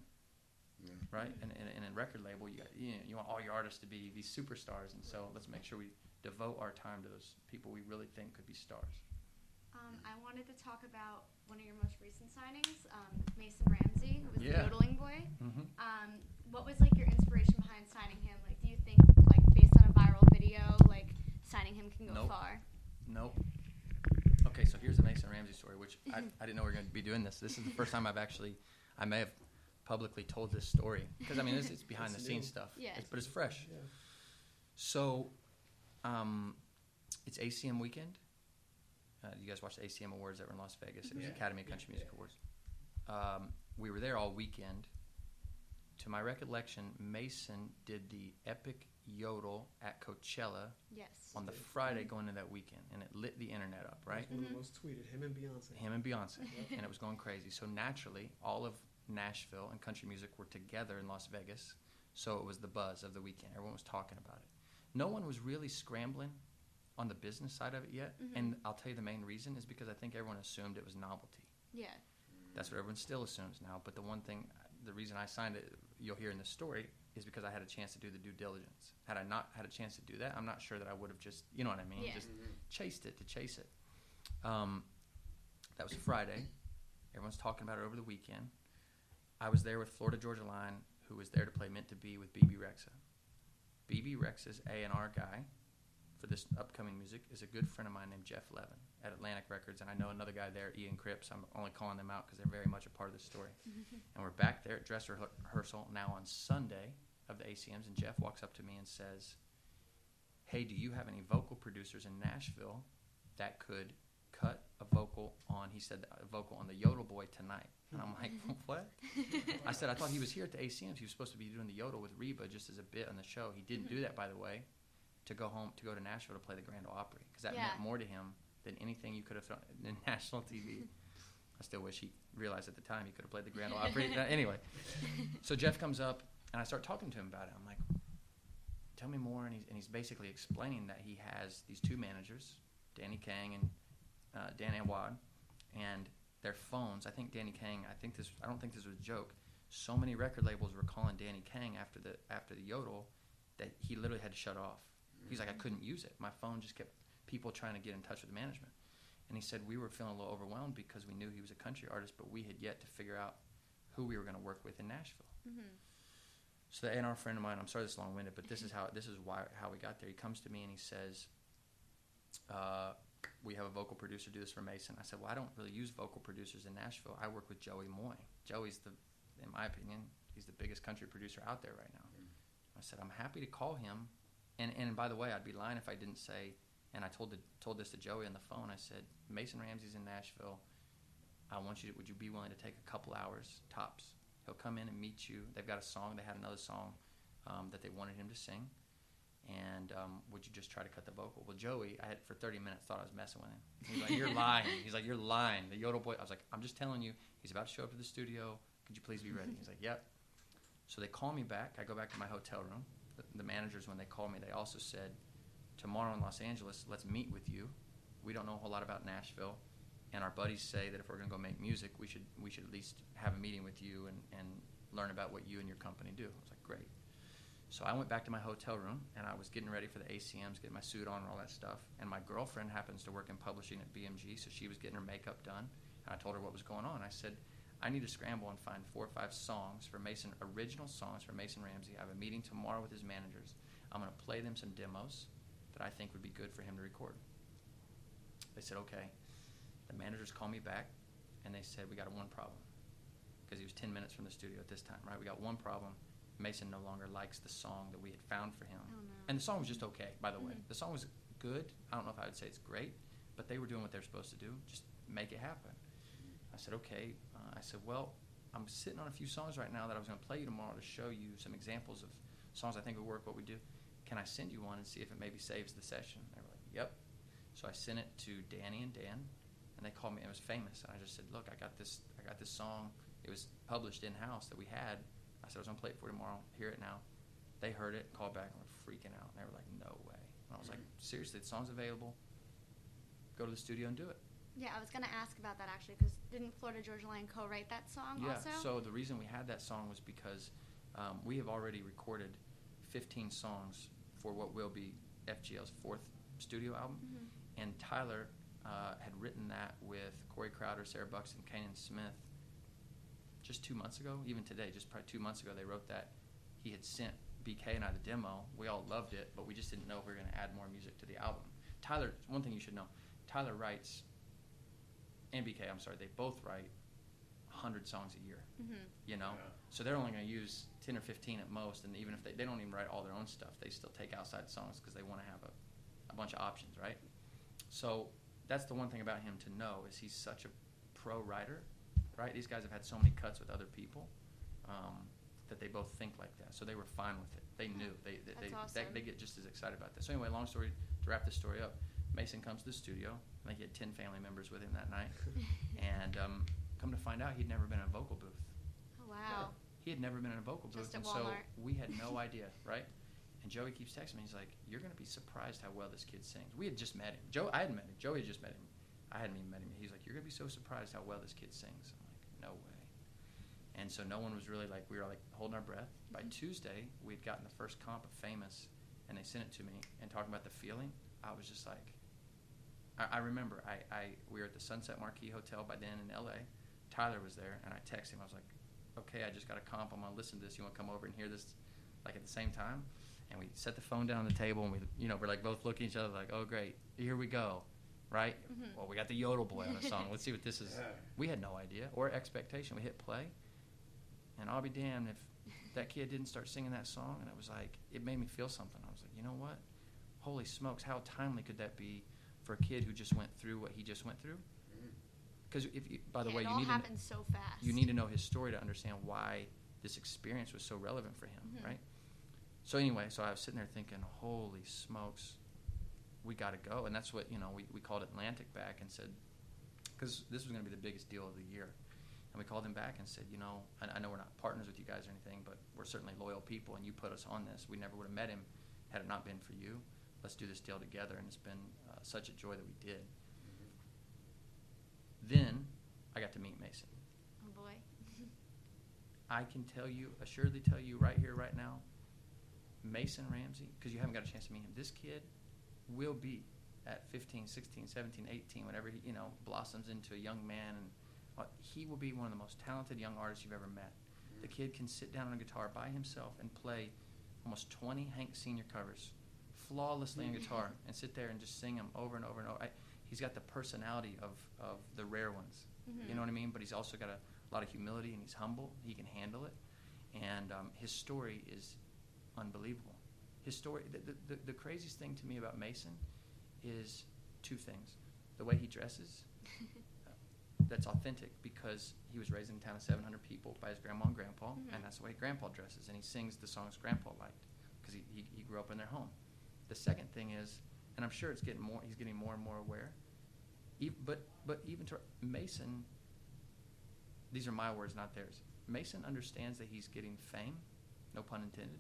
[SPEAKER 3] Yeah.
[SPEAKER 4] right? And in in a record label, you got, you, know, you want all your artists to be these superstars, and so let's make sure we devote our time to those people we really think could be stars.
[SPEAKER 5] Um, I wanted to talk about one of your most recent signings, um, Mason Ramsey, who was
[SPEAKER 4] Yeah.
[SPEAKER 5] the yodeling boy.
[SPEAKER 4] Mm-hmm.
[SPEAKER 5] Um, what was like your inspiration behind signing him? Like, do you think like based on a viral video, like signing him can go
[SPEAKER 4] Nope.
[SPEAKER 5] far?
[SPEAKER 4] Nope. Okay, so here's the Mason Ramsey story, which I, I didn't know we were going to be doing this. This is the first time I've actually, I may have publicly told this story because I mean this is behind the
[SPEAKER 6] It's
[SPEAKER 4] scenes stuff,
[SPEAKER 5] Yeah.
[SPEAKER 4] It's- but it's fresh.
[SPEAKER 6] Yeah.
[SPEAKER 4] So, um, it's ACM weekend. Uh, you guys watched the ACM Awards that were in Las Vegas? It was
[SPEAKER 3] Yeah.
[SPEAKER 4] Academy of Country Music Awards. Um, we were there all weekend. To my recollection, Mason did the epic yodel at Coachella
[SPEAKER 5] Yes.
[SPEAKER 4] on the Friday going into that weekend, and it lit the internet up, right?
[SPEAKER 6] It was one of
[SPEAKER 5] Mhm.
[SPEAKER 6] the most tweeted. Him and Beyonce.
[SPEAKER 4] Him and Beyonce, and it was going crazy. So naturally, all of Nashville and country music were together in Las Vegas. So it was the buzz of the weekend. Everyone was talking about it. No one was really scrambling on the business side of it yet,
[SPEAKER 5] Mhm.
[SPEAKER 4] and I'll tell you the main reason is because I think everyone assumed it was novelty.
[SPEAKER 5] Yeah.
[SPEAKER 4] That's what everyone still assumes now. But the one thing, the reason I signed it, you'll hear in the story, is because I had a chance to do the due diligence. Had I not had a chance to do that, I'm not sure that I would have just, you know what I mean,
[SPEAKER 5] Yeah.
[SPEAKER 4] just chased it to chase it. Um, that was Friday. Everyone's talking about it over the weekend. I was there with Florida Georgia Line, who was there to play Meant to Be with Bebe Rexha. Bebe Rexha's A and R guy for this upcoming music is a good friend of mine named Jeff Levin at Atlantic Records, and I know another guy there, Ian Cripps. I'm only calling them out because they're very much a part of the story. and we're back there at dress rehearsal now on Sunday of the ACMs, and Jeff walks up to me and says, "Hey, do you have any vocal producers in Nashville that could cut a vocal on?" He said a vocal on the Yodel Boy tonight, and I'm like, "What?" I said, "I thought he was here at the ACMs. He was supposed to be doing the Yodel with Reba just as a bit on the show. He didn't do mm-hmm. that, by the way, to go home to go to Nashville to play the Grand Ole Opry because that
[SPEAKER 5] Yeah.
[SPEAKER 4] meant more to him than anything you could have thrown in national TV." I still wish he realized at the time he could have played the Grand Ole Opry. Anyway, so Jeff comes up. and I start talking to him about it. I'm like, tell me more. And he's, and he's basically explaining that he has these two managers, Danny Kang and uh, Dan Awad, and their phones. I think Danny Kang. I think this. I don't think this was a joke. So many record labels were calling Danny Kang after the after the yodel that he literally had to shut off. He's like, I couldn't use it. My phone just kept people trying to get in touch with the management. And he said we were feeling a little overwhelmed because we knew he was a country artist, but we had yet to figure out who we were going to work with in Nashville.
[SPEAKER 5] Mm-hmm.
[SPEAKER 4] So the A&R friend of mine, I'm sorry this is long winded, but this is how this is why how we got there. He comes to me and he says, uh, "We have a vocal producer do this for Mason." I said, "Well, I don't really use vocal producers in Nashville. I work with Joey Moi. Joey's the, in my opinion, he's the biggest country producer out there right now." I said, "I'm happy to call him." And and by the way, I'd be lying if I didn't say. And I told the, told this to Joey on the phone. I said, "Mason Ramsey's in Nashville. I want you. To, would you be willing to take a couple hours tops?" He'll come in and meet you. They've got a song. They had another song um, that they wanted him to sing. And um, would you just try to cut the vocal? Well, Joey, I had for 30 minutes thought I was messing with him. He's like, "You're lying." He's like, "You're lying." The yodel boy. I was like, "I'm just telling you. He's about to show up to the studio. Could you please be ready?" He's like, "Yep." So they call me back. I go back to my hotel room. The, the managers, when they called me, they also said, "Tomorrow in Los Angeles, let's meet with you. We don't know a whole lot about Nashville." and our buddies say that if we're going to go make music, we should we should at least have a meeting with you and, and learn about what you and your company do. I was like, great. So I went back to my hotel room and I was getting ready for the ACMs, getting my suit on and all that stuff. And my girlfriend happens to work in publishing at BMG, so she was getting her makeup done. And I told her what was going on. I said, I need to scramble and find four or five songs for Mason, original songs for Mason Ramsey. I have a meeting tomorrow with his managers. I'm going to play them some demos that I think would be good for him to record. They said, okay. The managers called me back and they said, We got one problem. Because he was 10 minutes from the studio at this time, right? We got one problem. Mason no longer likes the song that we had found for him.
[SPEAKER 5] Oh, no.
[SPEAKER 4] And the song was just okay, by the way.
[SPEAKER 5] Mhm.
[SPEAKER 4] The song was good. I don't know if I would say it's great, but they were doing what they're supposed to do. Just make it happen. I said, Okay. Uh, I said, Well, I'm sitting on a few songs right now that I was going to play you tomorrow to show you some examples of songs I think would work what we do. Can I send you one and see if it maybe saves the session? They were like, Yep. So I sent it to Danny and Dan, and they called me. It was famous, and I just said, "Look, I got this. I got this song. It was published in house that we had. I said I was gonna play it for you tomorrow. Hear it now." They heard it, called back, and were freaking out. And they were like, "No way!" And I was like, "Seriously, the song's available. Go to the studio and do it."
[SPEAKER 5] Yeah, I was gonna ask about that actually, because didn't Florida Georgia Line co-write that song
[SPEAKER 4] yeah.
[SPEAKER 5] also?
[SPEAKER 4] So the reason we had that song was because um, we have already recorded 15 songs for what will be FGL's fourth studio album,
[SPEAKER 5] Mhm.
[SPEAKER 4] and Tyler uh, had written that with Corey Crowder, Sarah Buxton, and Canaan Smith just two months ago. Even today, just probably two months ago, they wrote that. He had sent BK and I the demo. We all loved it, but we just didn't know if we were going to add more music to the album. Tyler, one thing you should know, Tyler writes, and BK, I'm sorry, they both write 100 songs a year
[SPEAKER 5] Mhm.
[SPEAKER 4] you know
[SPEAKER 3] Yeah.
[SPEAKER 4] so they're only going to use 10 or 15 at most and even if they, they don't even write all their own stuff they still take outside songs because they want to have a, a bunch of options right so that's the one thing about him to know is he's such a pro writer right these guys have had so many cuts with other people um, that they both think like that so they were fine with it they knew they they, they,
[SPEAKER 5] awesome.
[SPEAKER 4] they, they get just as excited about this so anyway long story to wrap this story up mason comes to the studio i think he had 10 family members with him that night and um, come to find out he'd never been in a vocal booth
[SPEAKER 5] Oh, wow.
[SPEAKER 4] he had never been in a vocal booth,
[SPEAKER 5] Just at
[SPEAKER 4] and so we had no idea, right? And Joey keeps texting me. He's like, "You're gonna be surprised how well this kid sings." We had just met him. Joe, I hadn't met him. Joey had just met him. I hadn't even met him. He's like, "You're gonna be so surprised how well this kid sings." I'm like, "No way." And so no one was really like, we were like holding our breath. By
[SPEAKER 5] Mhm.
[SPEAKER 4] Tuesday, we'd gotten the first comp of Famous, and they sent it to me. And talking about the feeling, I was just like, I, I remember I, I we were at the Sunset Marquis Hotel by then in L.A. Tyler was there, and I texted him. I was like, "Okay, I just got a comp. I'm gonna listen to this. You want to come over and hear this, like at the same time?" And we set the phone down on the table, and we, you know, we're like both looking at each other, like, "Oh, great, here we go." Right?
[SPEAKER 5] Mhm.
[SPEAKER 4] Well, we got the Yodel Boy on the song. Let's see what this is.
[SPEAKER 3] Yeah.
[SPEAKER 4] We had no idea or expectation. We hit play, and I'll be damned if that kid didn't start singing that song. And it was like it made me feel something. I was like, you know what? Holy smokes! How timely could that be for a kid who just went through what he just went through? Because if you, by the
[SPEAKER 5] Yeah,
[SPEAKER 4] way,
[SPEAKER 5] it
[SPEAKER 4] you
[SPEAKER 5] all
[SPEAKER 4] need
[SPEAKER 5] happened
[SPEAKER 4] to,
[SPEAKER 5] so fast.
[SPEAKER 4] you need to know his story to understand why this experience was so relevant for him,
[SPEAKER 5] Mhm.
[SPEAKER 4] right? So anyway, so I was sitting there thinking, holy smokes, we got to go, and that's what you know we, we called Atlantic back and said, because this was going to be the biggest deal of the year. And we called him back and said, you know, I, I know we're not partners with you guys or anything, but we're certainly loyal people, and you put us on this. We never would have met him had it not been for you. Let's do this deal together, and it's been uh, such a joy that we did. Then I got to meet Mason.
[SPEAKER 5] Oh boy.
[SPEAKER 4] I can tell you, assuredly tell you right here, right now, Mason Ramsey, because you haven't got a chance to meet him, this kid will be at 15, 16, 17, 18, whenever he, you know, blossoms into a young man, and uh, he will be one of the most talented young artists you've ever met. The kid can sit down on a guitar by himself and play almost 20 Hank Senior covers flawlessly on guitar and sit there and just sing them over and over and over. I, he's got the personality of, of the rare ones.
[SPEAKER 5] Mhm.
[SPEAKER 4] You know what I mean? But he's also got a lot of humility and he's humble. He can handle it. And um, his story is unbelievable. His story, the, the, the craziest thing to me about Mason is two things. The way he dresses, that's authentic because he was raised in a town of 700 people by his grandma and grandpa,
[SPEAKER 5] Mhm.
[SPEAKER 4] and that's the way grandpa dresses. And he sings the songs grandpa liked because he, he, he grew up in their home. The second thing is, and I'm sure it's getting more, he's getting more and more aware. But but even to Mason, these are my words, not theirs. Mason understands that he's getting fame, no pun intended,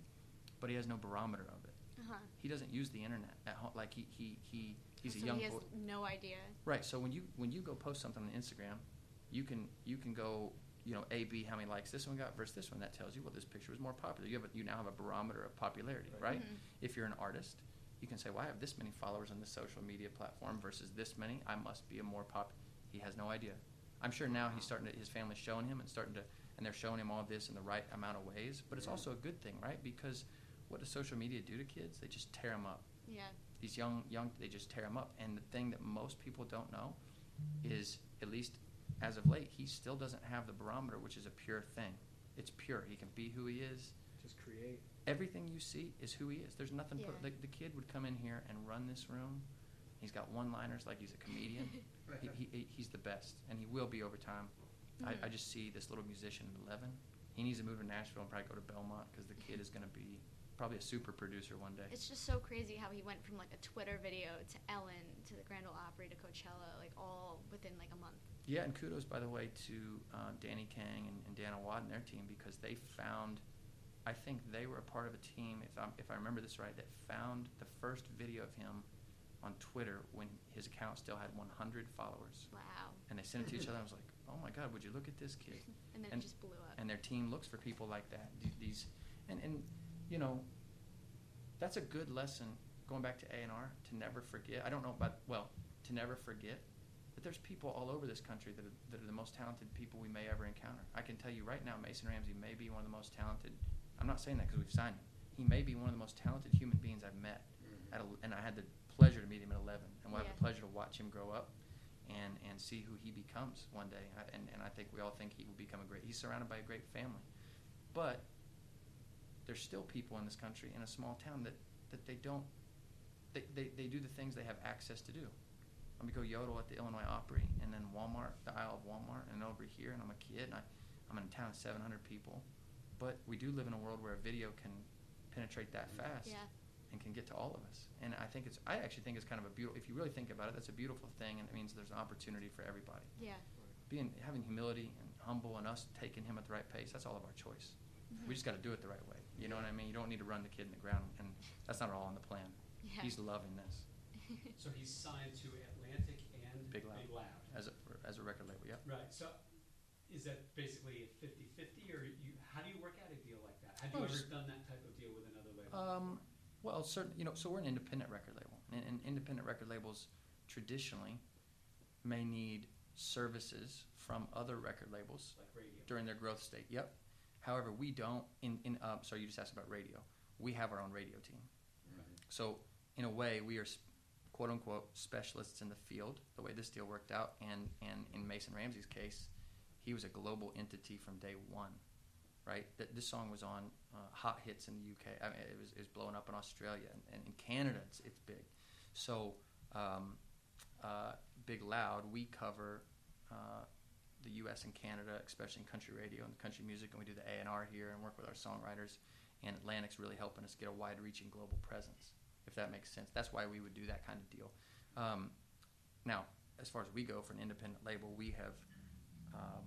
[SPEAKER 4] but he has no barometer of it.
[SPEAKER 5] Uh-huh.
[SPEAKER 4] He doesn't use the internet at home. Like he he, he he's
[SPEAKER 5] so
[SPEAKER 4] a young
[SPEAKER 5] he has
[SPEAKER 4] boy.
[SPEAKER 5] no idea.
[SPEAKER 4] Right. So when you when you go post something on Instagram, you can you can go you know A B how many likes this one got versus this one. That tells you well this picture was more popular. You have a, you now have a barometer of popularity, right?
[SPEAKER 5] Mhm.
[SPEAKER 4] If you're an artist, you can say, well I have this many followers on this social media platform versus this many. I must be a more pop. He has no idea. I'm sure now he's starting to his family's showing him and starting to and they're showing him all this in the right amount of ways. But it's also a good thing, right? Because what does social media do to kids? They just tear them up
[SPEAKER 5] Yeah.
[SPEAKER 4] These young young they just tear him up. And the thing that most people don't know is at least as of late he still doesn't have the barometer which is a pure thing. It's pure. He can be who he is.
[SPEAKER 6] Just create.
[SPEAKER 4] everything you see is who he is. There's nothing put,
[SPEAKER 5] Yeah.
[SPEAKER 4] the, the kid would come in here and run this room. He's got one liners like he's a comedian. He, he, he- he's the best and he will be over time. I, I
[SPEAKER 5] Mhm.
[SPEAKER 4] just see this little musician at 11 he needs to move to nashville and probably go to belmont because the kid is going to be probably a super producer one day
[SPEAKER 5] It's just so crazy how he went from like a Twitter video to Ellen to the Grand Ole Opry to Coachella, like all within like a month.
[SPEAKER 4] Yeah, and kudos, by the way, to uh, Danny Kang and, and Dana Watt and their team because they found, I think they were a part of a team, if, I'm, if I remember this right, that found the first video of him on Twitter when his account still had 100 followers.
[SPEAKER 5] Wow.
[SPEAKER 4] And they sent it to each other. I was like, oh my God, would you look at this kid?
[SPEAKER 5] And then
[SPEAKER 4] And-
[SPEAKER 5] it just blew up.
[SPEAKER 4] And their team looks for people like that. These, and, and you know, that's a good lesson going back to A&R to never forget. I don't know about, well, to never forget that there's people all over this country that are, that are the most talented people we may ever encounter. I can tell you right now, Mason Ramsey may be one of the most talented. I'm not saying that because we've signed him. He may be one of the most talented human beings I've met. At a, and I had the pleasure to meet him at 11, and we'll have the pleasure to watch him grow up and, and see who he becomes one day. I, and, and I think we all think he will become a great. He's surrounded by a great family, but there's still people in this country in a small town that, that they don't. They, they, they do the things they have access to do. Let me go yodel at the Illinois Opry, and then Walmart, the aisle of Walmart, and over here, and I'm a kid, and I, I'm in a town of 700 people. But we do live in a world where a video can penetrate that fast
[SPEAKER 5] Yeah.
[SPEAKER 4] and can get to all of us. And I think it's, I actually think it's kind of a beautiful, if you really think about it, that's a beautiful thing, and it means there's an opportunity for everybody.
[SPEAKER 5] Yeah.
[SPEAKER 4] Being, having humility and humble and us taking him at the right pace, that's all of our choice.
[SPEAKER 5] Mhm.
[SPEAKER 4] We just got to do it the right way. You know what I mean? You don't need to run the kid in the ground, and that's not all on the plan.
[SPEAKER 5] Yeah.
[SPEAKER 4] He's loving this
[SPEAKER 2] So he's signed to Atlantic and
[SPEAKER 4] Big Loud. as a, as a record label. Yep.
[SPEAKER 2] Right. So is that basically a 50-50 or you how do you work out a deal like that? Have
[SPEAKER 4] Oh,
[SPEAKER 2] you ever done that type of deal with another label?
[SPEAKER 4] Um, well, certain, you know, so we're an independent record label, and, and independent record labels traditionally may need services from other record labels
[SPEAKER 2] like radio.
[SPEAKER 4] during their growth state. Yep. However, we don't. In in uh, sorry, you just asked about radio. We have our own radio team. So in a way, we are quote unquote specialists in the field. The way this deal worked out, and and in Mason Ramsey's case, he was a global entity from day one. Right. That this song was on uh, hot hits in the UK. I mean, it was it was blowing up in Australia and, and in Canada. It's it's big. So um, uh, Big Loud, we cover. Uh, the U.S. and Canada, especially in country radio and country music, and we do the A and R here and work with our songwriters. And Atlantic's really helping us get a wide-reaching global presence, if that makes sense. That's why we would do that kind of deal. Um, now, as far as we go for an independent label, we have, um,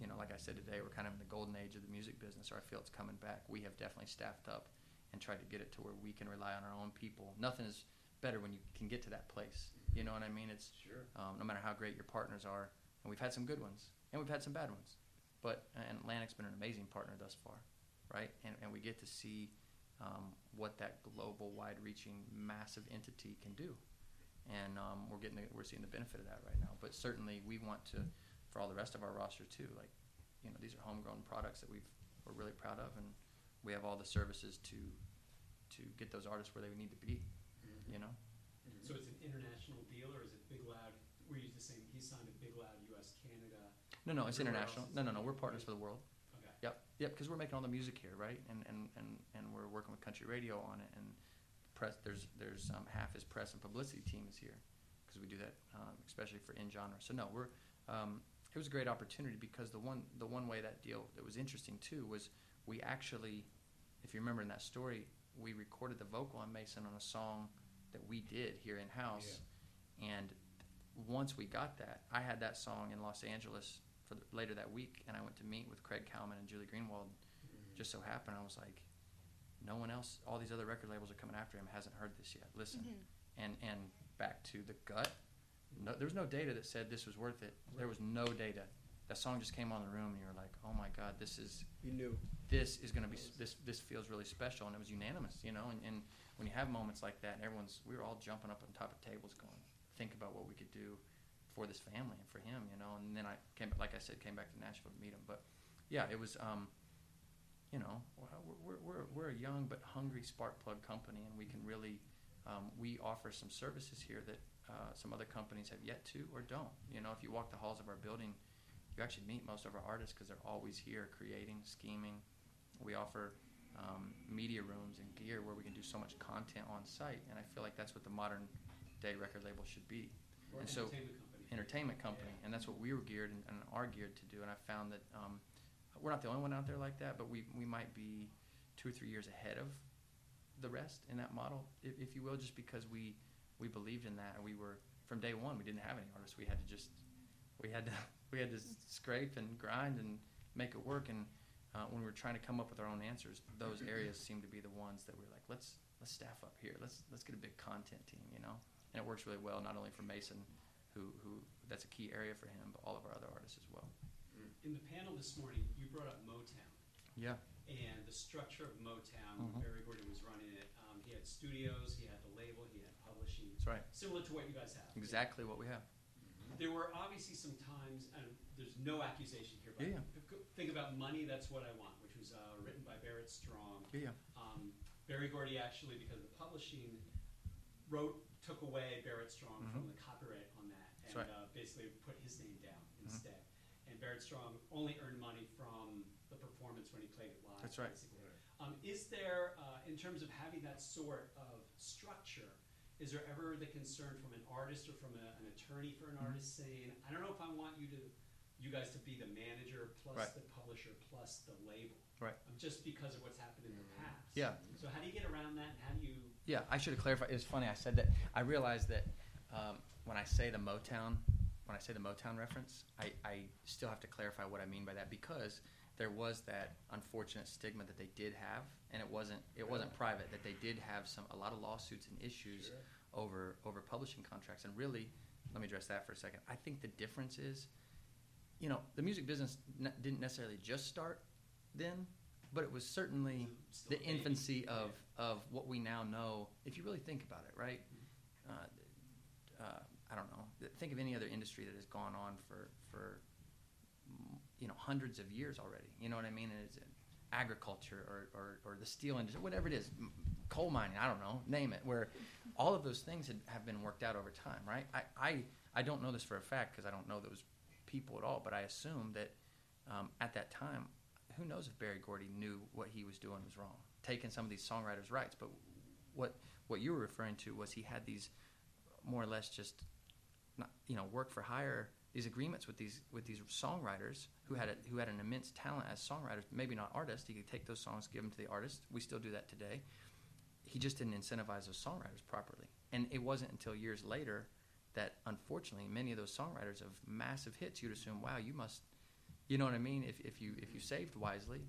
[SPEAKER 4] you know, like I said today, we're kind of in the golden age of the music business, or I feel it's coming back. We have definitely staffed up and tried to get it to where we can rely on our own people. Nothing is better when you can get to that place. You know what I mean? It's
[SPEAKER 3] Sure.
[SPEAKER 4] um, no matter how great your partners are, and we've had some good ones, and we've had some bad ones, but and Atlantic's been an amazing partner thus far, right? And and we get to see um, what that global, wide-reaching, massive entity can do, and um, we're getting the, we're seeing the benefit of that right now. But certainly, we want to, for all the rest of our roster too. Like, you know, these are homegrown products that we've we're really proud of, and we have all the services to to get those artists where they need to be. You know.
[SPEAKER 2] So it's an international deal, or is it Big Loud? We're used to saying he signed a Big Loud U.S. Canada.
[SPEAKER 4] No, no, it's
[SPEAKER 2] Everywhere
[SPEAKER 4] international.
[SPEAKER 2] else is
[SPEAKER 4] No, no, no. We're partners for the world.
[SPEAKER 2] Okay.
[SPEAKER 4] Yep, yep. Because we're making all the music here, right? And and and and we're working with country radio on it. And press. There's there's um, half his press and publicity team is here because we do that, um, especially for in genre. So no, we're. Um, it was a great opportunity because the one the one way that deal that was interesting too was we actually, if you remember in that story, we recorded the vocal on Mason on a song that we did here in house, and once we got that, I had that song in Los Angeles for the, later that week, and I went to meet with Craig Kallman and Julie Greenwald. Just so happened, I was like, no one else, all these other record labels are coming after him, hasn't heard this yet. Listen,
[SPEAKER 5] Mhm.
[SPEAKER 4] and and back to the gut. No, there was no data that said this was worth it. There was no data. That song just came on the room, and you were like, oh my god, this is
[SPEAKER 6] You knew.
[SPEAKER 4] this is going to be this this feels really special and it was unanimous you know and, and when you have moments like that and everyone's we were all jumping up on top of tables going think about what we could do for this family and for him you know and then i came like i said came back to nashville to meet him but yeah it was um you know we're, we're, we're, we're a young but hungry spark plug company and we can really um, we offer some services here that uh, some other companies have yet to or don't you know if you walk the halls of our building you actually meet most of our artists because they're always here creating scheming we offer um, media rooms and gear where we can do so much content on site, and I feel like that's what the modern day record label should be.
[SPEAKER 2] Or
[SPEAKER 4] And so-
[SPEAKER 2] company.
[SPEAKER 4] Entertainment company, and that's what we were geared and, and are geared to do. And I found that um, we're not the only one out there like that, but we we might be two or three years ahead of the rest in that model, if, if you will, just because we we believed in that and we were from day one. We didn't have any artists. We had to just we had to we had to scrape and grind and make it work. And uh, when we were trying to come up with our own answers, those areas seemed to be the ones that we were like, let's let's staff up here. Let's let's get a big content team, you know. And it works really well, not only for Mason, who who that's a key area for him, but all of our other artists as well.
[SPEAKER 2] In the panel this morning, you brought up Motown
[SPEAKER 4] Yeah.
[SPEAKER 2] and the structure of Motown.
[SPEAKER 4] Mhm.
[SPEAKER 2] Berry Gordy was running it. Um, he had studios, he had the label, he had publishing,
[SPEAKER 4] That's right.
[SPEAKER 2] similar to what you guys have.
[SPEAKER 4] Exactly what we have.
[SPEAKER 2] There were obviously some times, and there's no accusation here, but
[SPEAKER 4] Yeah,
[SPEAKER 2] think about Money, That's What I Want, which was uh, written by Barrett Strong.
[SPEAKER 4] Yeah.
[SPEAKER 2] Um, Berry Gordy actually, because of the publishing, wrote, took away Barrett Strong from the copyright on that,
[SPEAKER 4] Mm-hmm.
[SPEAKER 2] And
[SPEAKER 4] right.
[SPEAKER 2] uh, basically put his name down
[SPEAKER 4] Mhm.
[SPEAKER 2] instead. And Barrett Strong only earned money from the performance when he played it live.
[SPEAKER 4] That's right.
[SPEAKER 2] Basically. Um, is there, uh, in terms of having that sort of structure, is there ever the concern from an artist or from a, an attorney for an
[SPEAKER 4] Mhm.
[SPEAKER 2] artist saying, I don't know if I want you to, you guys to be the manager plus
[SPEAKER 4] Right.
[SPEAKER 2] the publisher plus the label,
[SPEAKER 4] Right.
[SPEAKER 2] um, just because of what's happened in the past?
[SPEAKER 4] Yeah.
[SPEAKER 2] So how do you get around that, and how do you?
[SPEAKER 4] Yeah, I should have clarified. It was funny. I said that. I realized that um, when I say the Motown, when I say the Motown reference, I, I still have to clarify what I mean by that because there was that unfortunate stigma that they did have, and it wasn't it wasn't private. That they did have some a lot of lawsuits and issues
[SPEAKER 3] Sure.
[SPEAKER 4] over over publishing contracts. And really, let me address that for a second. I think the difference is, you know, the music business ne- didn't necessarily just start then, but it was certainly the infancy of, of what we now know, if you really think about it, right? Uh, uh, I don't know. Think of any other industry that has gone on for, for you know, hundreds of years already. You know what I mean? And it's agriculture or, or, or the steel industry, whatever it is, coal mining, I don't know, name it, where all of those things had, have been worked out over time, right? I, I, I don't know this for a fact because I don't know those people at all, but I assume that um, at that time, who knows if Berry Gordy knew what he was doing was wrong, taking some of these songwriters' rights. But what what you were referring to was he had these more or less just not, you know work for hire these agreements with these with these songwriters who had a, who had an immense talent as songwriters, maybe not artists. He could take those songs, give them to the artist. We still do that today. He just didn't incentivize those songwriters properly, and it wasn't until years later that unfortunately many of those songwriters of massive hits you'd assume, wow, you must You know what I mean? If, if you if you saved wisely,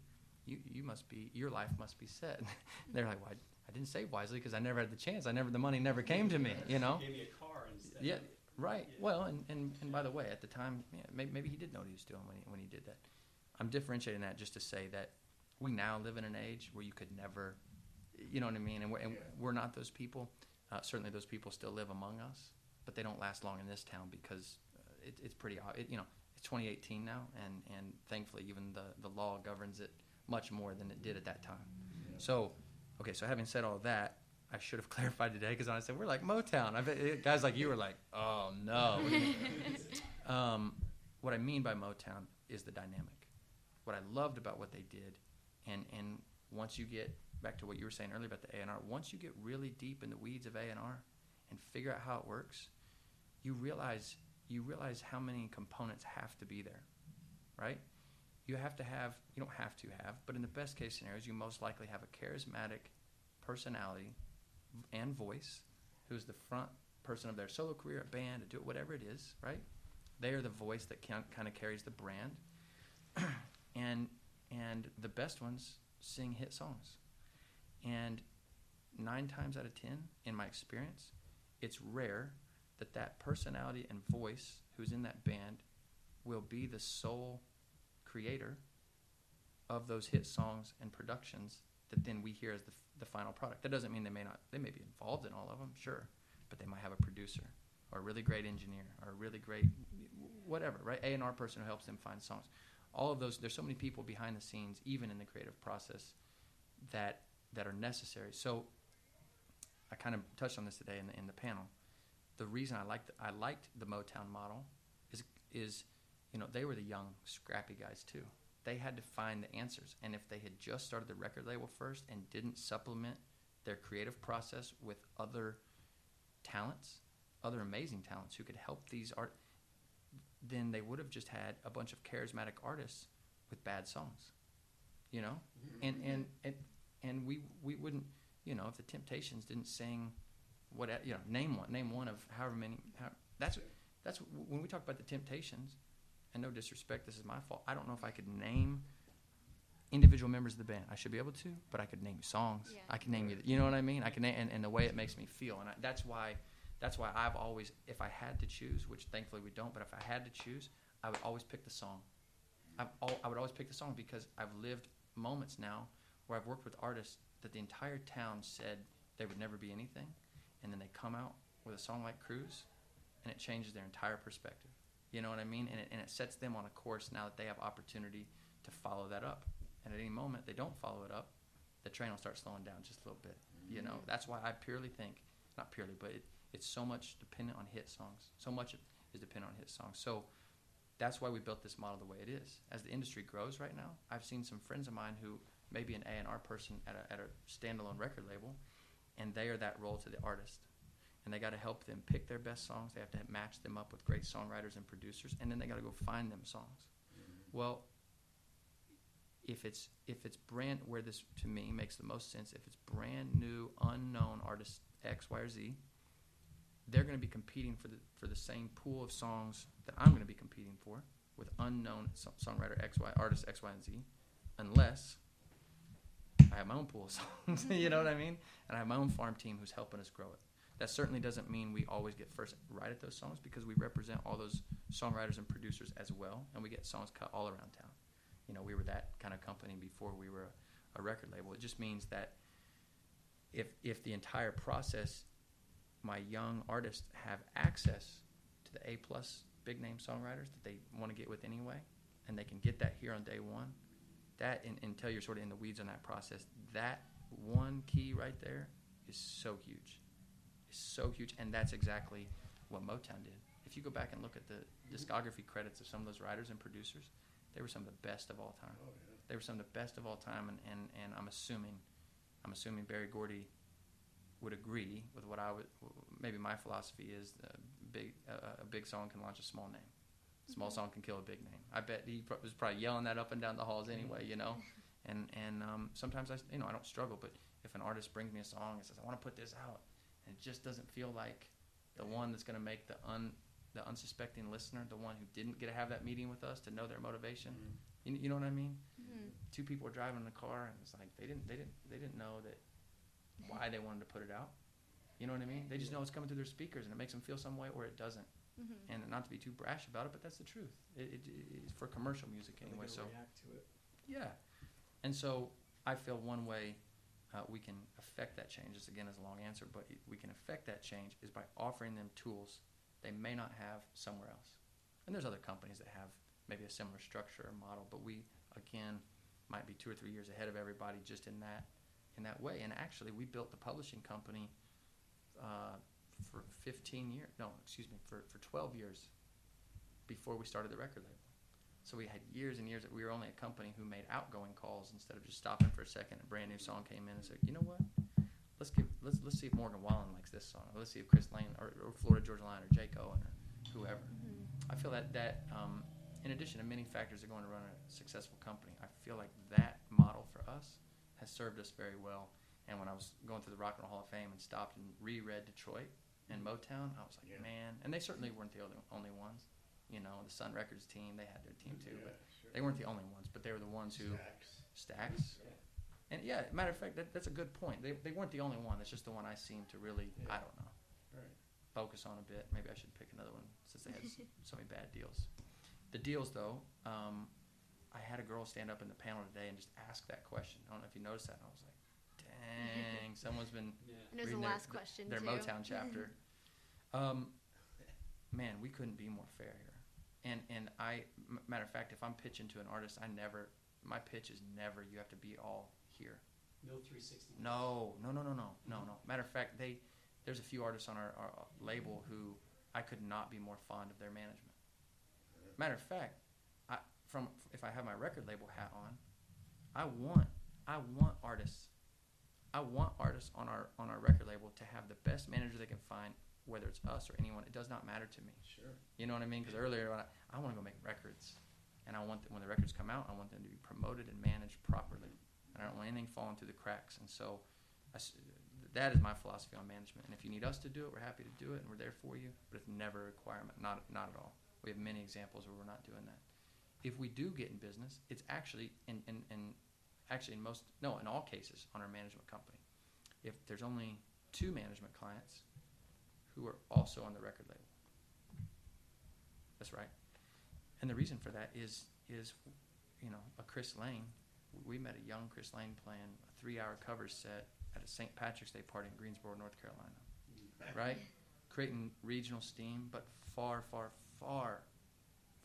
[SPEAKER 4] you you must be your life must be set. They're like, well, I, I didn't save wisely because I never had the chance. I never the money never came to me. You know?
[SPEAKER 2] Gave me a car instead.
[SPEAKER 4] Yeah, right.
[SPEAKER 2] Yeah.
[SPEAKER 4] Well, and, and, and by the way, at the time, yeah, maybe, maybe he did know what he was doing when he, when he did that. I'm differentiating that just to say that we now live in an age where you could never, you know what I mean? And we're, and
[SPEAKER 3] Yeah.
[SPEAKER 4] we're not those people. Uh, certainly, those people still live among us, but they don't last long in this town because uh, it, it's pretty, it, you know, 2018 now, and, and thankfully, even the, the law governs it much more than it did at that time. So, okay, so having said all that, I should have clarified today because said we're like Motown, I bet eh, guys like you were like, oh no. um, what I mean by Motown is the dynamic. What I loved about what they did, and and once you get back to what you were saying earlier about the A and R, once you get really deep in the weeds of A and R and figure out how it works, you realize you realize how many components have to be there, right? You have to have you don't have to have, but in the best case scenarios, you most likely have a charismatic personality and voice who's the front person of their solo career, a band, a do it, whatever it is, right? They are the voice that kind of carries the brand, and and the best ones sing hit songs, and nine times out of ten, in my experience, it's rare that that personality and voice who's in that band will be the sole creator of those hit songs and productions that then we hear as the, the final product. That doesn't mean they may not, they may be involved in all of them, sure, but they might have a producer or a really great engineer or a really great whatever, right? A and R person who helps them find songs. All of those, there's so many people behind the scenes, even in the creative process, that that are necessary. So I kind of touched on this today in the, in the panel. The reason I liked I liked the Motown model is is you know they were the young scrappy guys too. They had to find the answers, and if they had just started the record label first and didn't supplement their creative process with other talents, other amazing talents who could help these art, then they would have just had a bunch of charismatic artists with bad songs, you know, mm-hmm. and and and and we we wouldn't, you know, if the Temptations didn't sing, what you know, name one, name one of however many. How, that's that's when we talk about the Temptations. And no disrespect, this is my fault. I don't know if I could name individual members of the band. I should be able to, but I could name you songs.
[SPEAKER 5] Yeah.
[SPEAKER 4] I can name you, you know what I mean? I can name, and, and the way it makes me feel, and I, that's why, that's why I've always, if I had to choose, which thankfully we don't, but if I had to choose, I would always pick the song. I've al- I would always pick the song because I've lived moments now where I've worked with artists that the entire town said they would never be anything, and then they come out with a song like Cruise, and it changes their entire perspective. You know what I mean? And it, and it sets them on a course now that they have opportunity to follow that up. And at any moment they don't follow it up, the train will start slowing down just a little bit. You know, mm-hmm. that's why I purely think, not purely, but it, it's so much dependent on hit songs. So much is dependent on hit songs. So that's why we built this model the way it is. As the industry grows right now, I've seen some friends of mine who may be an A&R person at a, at a standalone record label, and they are that role to the artist. And they got to help them pick their best songs. They have to match them up with great songwriters and producers, and then they got to go find them songs. Mm-hmm. Well, if it's if it's brand where this to me makes the most sense, if it's brand new, unknown artist X, Y, or Z, they're going to be competing for the for the same pool of songs that I'm going to be competing for with unknown so- songwriter X, Y, artist X, Y, and Z, unless I have my own pool of songs. you know what I mm-hmm. mean? And I have my own farm team who's helping us grow it. That certainly doesn't mean we always get first right at those songs because we represent all those songwriters and producers as well, and we get songs cut all around town. You know, we were that kind of company before we were a, a record label. It just means that if if the entire process, my young artists have access to the A plus big name songwriters that they want to get with anyway, and they can get that here on day one. That and, until you're sort of in the weeds on that process, that one key right there is so huge, is so huge, and that's exactly what Motown did. If you go back and look at the mm-hmm. discography credits of some of those writers and producers, they were some of the best of all time.
[SPEAKER 3] Oh, yeah.
[SPEAKER 4] They were some of the best of all time, and, and, and I'm assuming, I'm assuming Berry Gordy would agree with what I would. Maybe my philosophy is a big a big song can launch a small name, small song can kill a big name. I bet he was probably yelling that up and down the halls anyway, you know. And and um, sometimes I you know I don't struggle, but if an artist brings me a song and says I want to put this out, and it just doesn't feel like the one that's going to make the un the unsuspecting listener, the one who didn't get to have that meeting with us to know their motivation.
[SPEAKER 3] Mhm.
[SPEAKER 4] You, you know what I mean?
[SPEAKER 5] Mhm.
[SPEAKER 4] Two people were driving in the car, and it's like they didn't they didn't they didn't know that why they wanted to put it out. You know what I mean? They just know it's coming through their speakers, and it makes them feel some way, or it doesn't.
[SPEAKER 5] Mhm.
[SPEAKER 4] And not to be too brash about it, but that's the truth. It, it, it's for commercial music anyway. So
[SPEAKER 6] react to it.
[SPEAKER 4] yeah, and so I feel one way uh, we can affect that change. This again is a long answer, but we can affect that change is by offering them tools they may not have somewhere else. And there's other companies that have maybe a similar structure or model, but we again might be two or three years ahead of everybody just in that in that way. And actually, we built the publishing company uh, for 15 years. No, excuse me, for for 12 years before we started the record label. So we had years and years that we were only a company who made outgoing calls instead of just stopping for a second. A brand new song came in and said, you know what? Let's give let's let's see if Morgan Wallen likes this song. Let's see if Chris Lane or, or Florida Georgia Line or Jake Owen or whoever.
[SPEAKER 5] Mhm.
[SPEAKER 4] I feel that that um, in addition to many factors that are going to run a successful company, I feel like that model for us has served us very well. And when I was going through the Rock and Roll Hall of Fame and stopped and reread Detroit and Motown, I was like,
[SPEAKER 3] Yeah.
[SPEAKER 4] man. And they certainly weren't the only only ones. You know, the Sun Records team, they had their team too,
[SPEAKER 3] Yeah,
[SPEAKER 4] but
[SPEAKER 3] sure.
[SPEAKER 4] they weren't the only ones. But they were the ones who
[SPEAKER 3] Stax.
[SPEAKER 4] Stax.
[SPEAKER 3] Yeah.
[SPEAKER 4] And yeah, matter of fact, that, that's a good point. They, they weren't the only one. That's just the one I seem to really, I don't know,
[SPEAKER 3] Right.
[SPEAKER 4] focus on a bit. Maybe I should pick another one since they had so many bad deals. The deals, though, um, I had a girl stand up in the panel today and just ask that question. I don't know if you noticed that. And I was like, dang, someone's been
[SPEAKER 2] Yeah.
[SPEAKER 5] And it was the
[SPEAKER 4] reading their-
[SPEAKER 5] last question
[SPEAKER 4] their
[SPEAKER 5] too.
[SPEAKER 4] Motown chapter. um, man, we couldn't be more fair here. And and I, m- matter of fact, if I'm pitching to an artist, I never, my pitch is never. You have to be all here.
[SPEAKER 2] No 360.
[SPEAKER 4] No, no, no, no, no, no, no. Matter of fact, they there's a few artists on our, our label who I could not be more fond of their management. Matter of fact, I from if I have my record label hat on, I want I want artists. I want artists on our on our record label to have the best manager they can find, whether it's us or anyone. It does not matter to me.
[SPEAKER 3] Sure.
[SPEAKER 4] You know what I mean? Because earlier, when I, I want to go make records, and I want when the records come out, I want them to be promoted and managed properly, and I don't want anything falling through the cracks. And so, I that is my philosophy on management. And if you need us to do it, we're happy to do it, and we're there for you. But it's never a requirement. Not not at all. We have many examples where we're not doing that. If we do get in business, it's actually in in, in actually in most no in all cases on our management company. If there's only two management clients who are also on the record label. That's right. And the reason for that is is you know a Chris Lane. We met a young Chris Lane playing a three-hour cover set at a St. Patrick's Day party in Greensboro, North Carolina. Mm-hmm. Right, creating regional steam, but far, far, far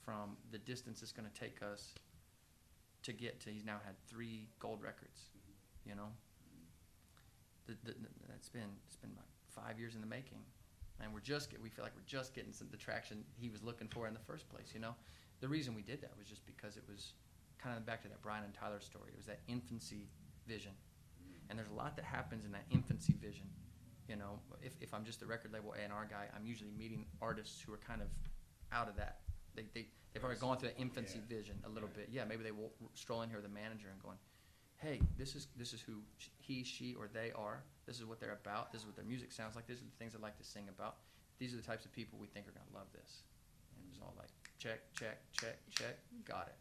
[SPEAKER 4] from the distance it's going to take us to get to. He's now had three gold records. You know, the, the, the, that's been it's been about five years in the making and we're just get, we feel like we're just getting some the traction he was looking for in the first place. You know, the reason we did that was just because it was kind of back to that Brian and Tyler story. It was that infancy vision, and there's a lot that happens in that infancy vision. You know, if, if I'm just a record label A and R guy, I'm usually meeting artists who are kind of out of that. They they they've already gone through that infancy
[SPEAKER 3] Yeah.
[SPEAKER 4] vision a little
[SPEAKER 3] Right.
[SPEAKER 4] bit. Yeah, maybe they will stroll in here with a manager and going, hey, this is this is who sh- he, she, or they are. This is what they're about. This is what their music sounds like. These are the things they like to sing about. These are the types of people we think are going to love this. And it was all like check, check, check, check. Got it.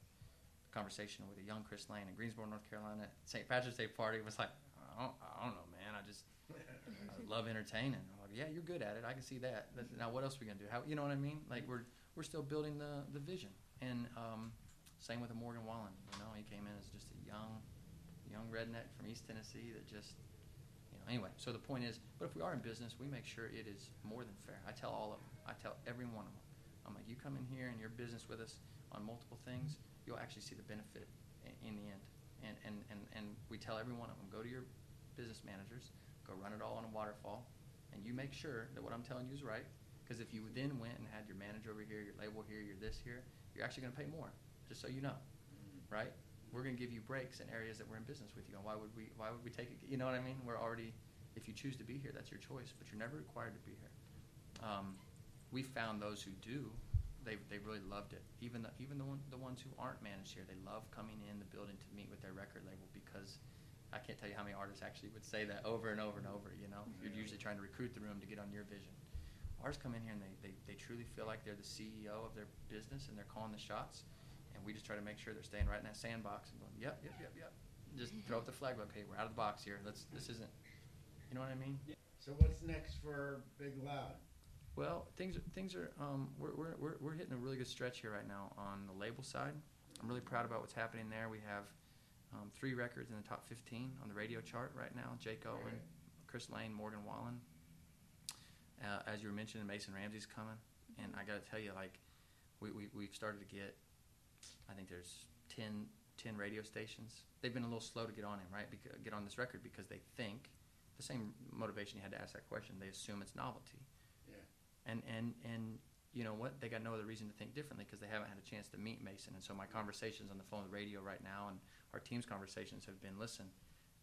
[SPEAKER 4] Conversation with a young Chris Lane in Greensboro, North Carolina, at St. Patrick's Day party was like, I don't, I don't know, man. I just I love entertaining. Yeah, you're good at it. I can see that. Now, what else are we gonna do? How, you know what I mean? Like, we're we're still building the the vision. And um, same with Morgan Wallen. You know, he came in as just a young young redneck from East Tennessee that just, you know. Anyway, so the point is, but if we are in business, we make sure it is more than fair. I tell all of them. I tell every one of them. I'm like, you come in here and you're business with us on multiple things, you'll actually see the benefit in, in the end. And, and, and, and we tell every one of them, go to your business managers, go run it all on a waterfall, and you make sure that what I'm telling you is right. Because if you then went and had your manager over here, your label here, your this here, you're actually going to pay more. Just so you know, right? We're going to give you breaks in areas that we're in business with you. And why would we? Why would we take it? You know what I mean? We're already. If you choose to be here, that's your choice. But you're never required to be here. Um, we found those who do, they they really loved it. Even the even the one, the ones who aren't managed here, they love coming in the building to meet with their record label because I can't tell you how many artists actually would say that over and over and over. You know, you're usually trying to recruit the room to get on your vision. ours come in here and they, they, they truly feel like they're the CEO of their business and they're calling the shots. And we just try to make sure they're staying right in that sandbox and going, yep, yep, yep, yep. Just throw up the flag. Okay, we're out of the box here. Let's. This isn't. You know what I mean?
[SPEAKER 3] So what's next for Big Loud?
[SPEAKER 4] Well, things are- things are um, we're, we're, we're, we're hitting a really good stretch here right now on the label side. I'm really proud about what's happening there. We have um, three records in the top 15 on the radio chart right now. Jake Owen,
[SPEAKER 3] Right.
[SPEAKER 4] Chris Lane, Morgan Wallen. Uh, as you were mentioning, Mason Ramsey's coming, and I got to tell you, like, we, we we've started to get. I think there's 10, 10 radio stations. They've been a little slow to get on him, right? Get on this record because they think the same motivation you had to ask that question. They assume it's novelty
[SPEAKER 3] Yeah.
[SPEAKER 4] and and and you know what they got no other reason to think differently because they haven't had a chance to meet mason. And so my conversations on the phone with radio right now and our team's conversations have been listen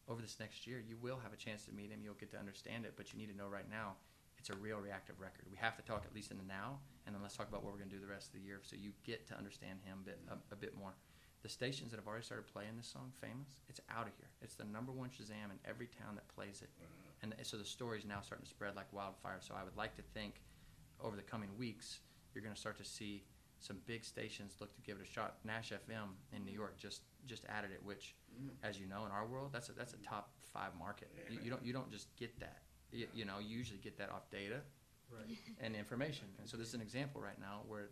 [SPEAKER 4] over this next year you will have a chance to meet him. You'll get to understand it but you need to know right now it's a real reactive record. We have to talk at least in the now and then let's talk about what we're going to do the rest of the year so you get to understand him a bit, a, a bit more. The stations that have already started playing this song famous it's out of here. It's the number one shazam in every town that plays it. Mm-hmm. And so the story is now starting to spread like wildfire. So I would like to think over the coming weeks, you're going to start to see some big stations look to give it a shot. Nash FM in New York just just added it, which, mm-hmm. as you know, in our world, that's a, that's a top five market. You, you don't you don't just get that. You, you know, you usually get that off data
[SPEAKER 6] Right.
[SPEAKER 4] and information. And so this is an example right now where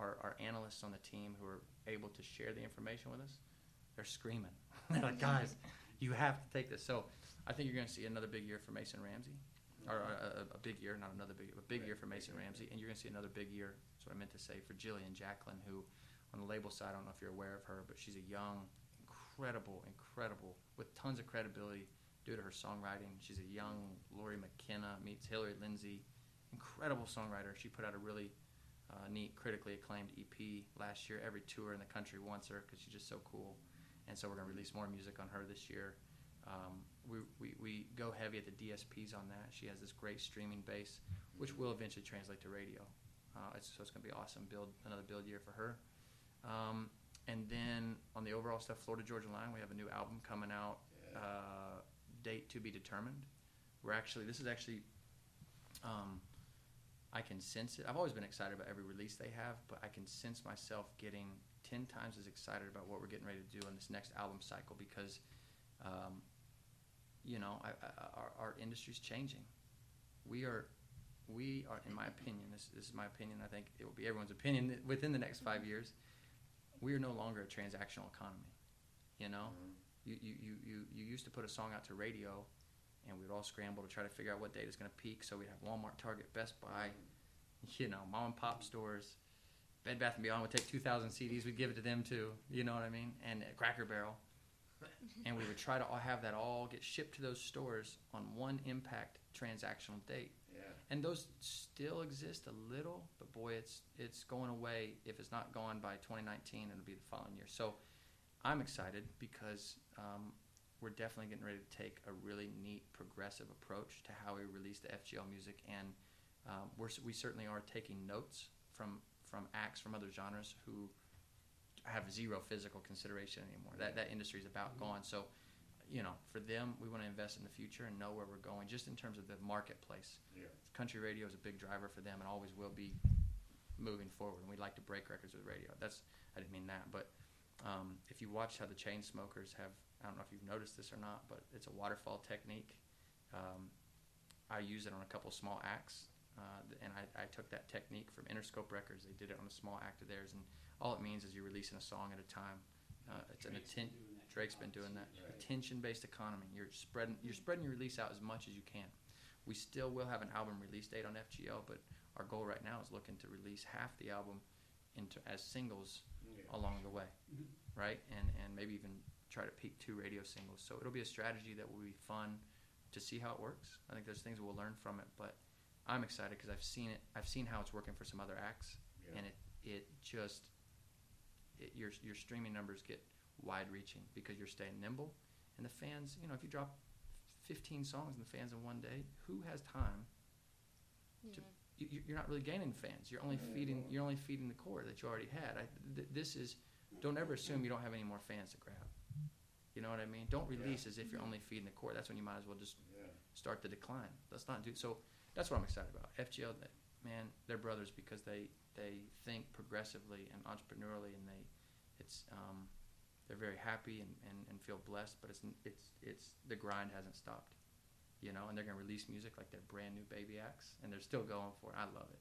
[SPEAKER 4] our, our analysts on the team who are able to share the information with us, they're screaming. they're like, guys, you have to take this. So I think you're going to see another big year for Mason Ramsey, or a, a, big year, not another big, a big year for Mason Ramsey, and you're going to see another big year. That's what I meant to say for Jillian Jacqueline, who on the label side, I don't know if you're aware of her, but she's a young, incredible, incredible, with tons of credibility due to her songwriting. She's a young Lori McKenna meets Hillary Lindsey, incredible songwriter. She put out a really uh, neat, critically acclaimed EP last year. Every tour in the country wants her because she's just so cool. And so we're going to release more music on her this year. Um, we, we, we go heavy at the DSPs on that. She has this great streaming base, which will eventually translate to radio. Uh, it's, so it's going to be awesome. Build another build year for her. Um, and then on the overall stuff, Florida Georgia Line, we have a new album coming out.
[SPEAKER 3] Yeah.
[SPEAKER 4] Uh, date to be determined. We're actually this is actually. Um, I can sense it. I've always been excited about every release they have, but I can sense myself getting ten times as excited about what we're getting ready to do on this next album cycle because, um, you know, I, I, our, our industry's changing. We are, we are, in my opinion, this, this is my opinion. I think it will be everyone's opinion within the next five years. We are no longer a transactional economy. You know, mm-hmm. you, you, you, you, you used to put a song out to radio and we'd all scramble to try to figure out what date is going to peak. So we'd have Walmart, Target, Best Buy, you know, mom and pop stores. Bed Bath and Beyond would take 2,000 CDs. We'd give it to them too. You know what I mean? And Cracker Barrel. And we would try to all have that all get shipped to those stores on one impact transactional date.
[SPEAKER 3] Yeah.
[SPEAKER 4] And those still exist a little, but boy, it's it's going away. If it's not gone by 2019, it'll be the following year. So I'm excited because um, we're definitely getting ready to take a really neat progressive approach to how we release the FGL music, and um, we're, we certainly are taking notes from from acts from other genres who have zero physical consideration anymore. That that industry is about gone. So, you know, for them, we want to invest in the future and know where we're going, just in terms of the marketplace.
[SPEAKER 3] Yeah.
[SPEAKER 4] Country radio is a big driver for them, and always will be moving forward. And we'd like to break records with radio. That's I didn't mean that, but um, if you watch how the Chainsmokers have, I don't know if you've noticed this or not, but it's a waterfall technique. Um, I use it on a couple small acts, uh, and I, I took that technique from Interscope Records. They did it on a small act of theirs, and all it means is you're releasing a song at a time. Uh, it's an
[SPEAKER 2] Drake's been doing that
[SPEAKER 4] Drake's been doing that
[SPEAKER 3] Right.
[SPEAKER 4] attention-based economy. You're spreading you're spreading your release out as much as you can. We still will have an album release date on FGL, but our goal right now is looking to release half the album into as singles
[SPEAKER 3] Yeah.
[SPEAKER 4] along the way,
[SPEAKER 2] Mhm.
[SPEAKER 4] right? And and maybe even try to peak two radio singles. So it'll be a strategy that will be fun to see how it works. I think there's things we'll learn from it, but I'm excited because I've seen it. I've seen how it's working for some other acts,
[SPEAKER 3] Yeah.
[SPEAKER 4] and it it just it, your your streaming numbers get wide reaching because you're staying nimble, and the fans. You know, if you drop 15 songs and the fans in one day, who has time?
[SPEAKER 5] Yeah.
[SPEAKER 4] you, you- you're not really gaining fans. You're only feeding you're only feeding the core that you already had. I, th- this is don't ever assume you don't have any more fans to grab. You know what I mean? Don't release as if you're mm-hmm. only feeding the core. That's when you might as well just
[SPEAKER 3] Yeah.
[SPEAKER 4] start the decline. Let's not do so. That's what I'm excited about. FGL, man, they're brothers because they they think progressively and entrepreneurially, and they it's um, they're very happy and, and, and feel blessed. But it's it's it's the grind hasn't stopped, you know. And they're gonna release music like their brand new baby acts, and they're still going for it. I love it.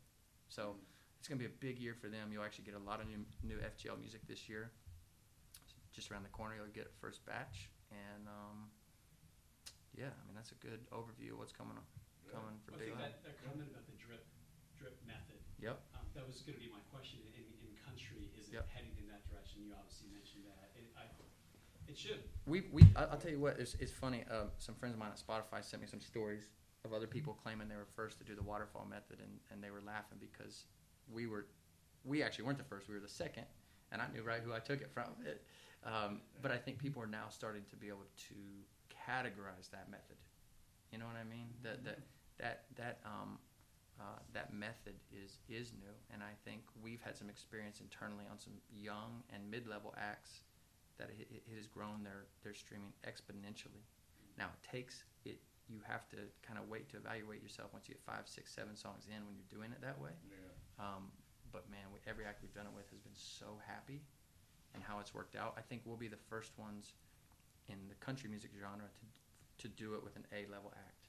[SPEAKER 4] So it's gonna be a big year for them. You'll actually get a lot of new new FGL music this year. Just around the corner, you'll get a first batch, and um, yeah, I mean that's a good overview of what's coming on coming for
[SPEAKER 2] I
[SPEAKER 4] Big
[SPEAKER 2] think
[SPEAKER 4] Loud.
[SPEAKER 2] that, that comment about the drip, drip method,
[SPEAKER 4] Yep.
[SPEAKER 2] Um, that was gonna be my question, in, in country, is it
[SPEAKER 4] Yep.
[SPEAKER 2] heading in that direction? You obviously mentioned that, it, I, it should.
[SPEAKER 4] We, we, I- I'll tell you what, it's, it's funny, uh, some friends of mine at Spotify sent me some stories of other people claiming they were first to do the waterfall method and, and they were laughing because we were, we actually weren't the first, we were the second, and I knew right who I took it from. It, um, but I think people are now starting to be able to categorize that method. You know what I mean? That, that, that, that, um, uh, that method is, is new, and I think we've had some experience internally on some young and mid-level acts that it, it it has grown their, their streaming exponentially. Now it takes it. You have to kind of wait to evaluate yourself once you get five, six, seven songs in when you're doing it that way. Um, but man, we, every act we've done it with has been so happy, and how it's worked out. I think we'll be the first ones in the country music genre to to do it with an A level act,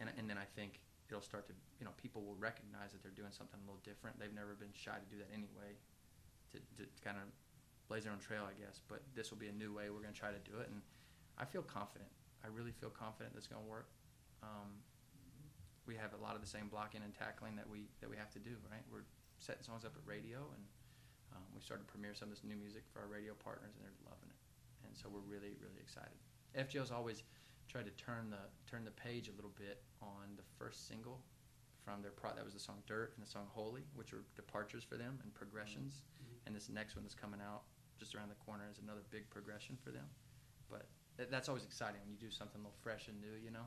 [SPEAKER 4] and and then I think it'll start to you know people will recognize that they're doing something a little different. They've never been shy to do that anyway, to to kind of blaze their own trail, I guess. But this will be a new way we're going to try to do it, and I feel confident. I really feel confident that's going to work. Um, we have a lot of the same blocking and tackling that we that we have to do. Right, we're setting songs up at radio, and um, we started to premiere some of this new music for our radio partners, and they're loving it. And so we're really really excited. FGL's always tried to turn the turn the page a little bit on the first single from their pro that was the song Dirt and the song Holy, which are departures for them and progressions. Mm-hmm. Mm-hmm. And this next one that's coming out just around the corner is another big progression for them. But th- that's always exciting when you do something a little fresh and new, you know.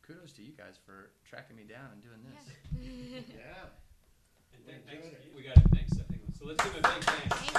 [SPEAKER 4] Kudos to you guys for tracking me down and doing this.
[SPEAKER 3] Yeah.
[SPEAKER 2] And
[SPEAKER 3] We're
[SPEAKER 2] thanks, we got it, thanks, I think, so let's give him a big thanks.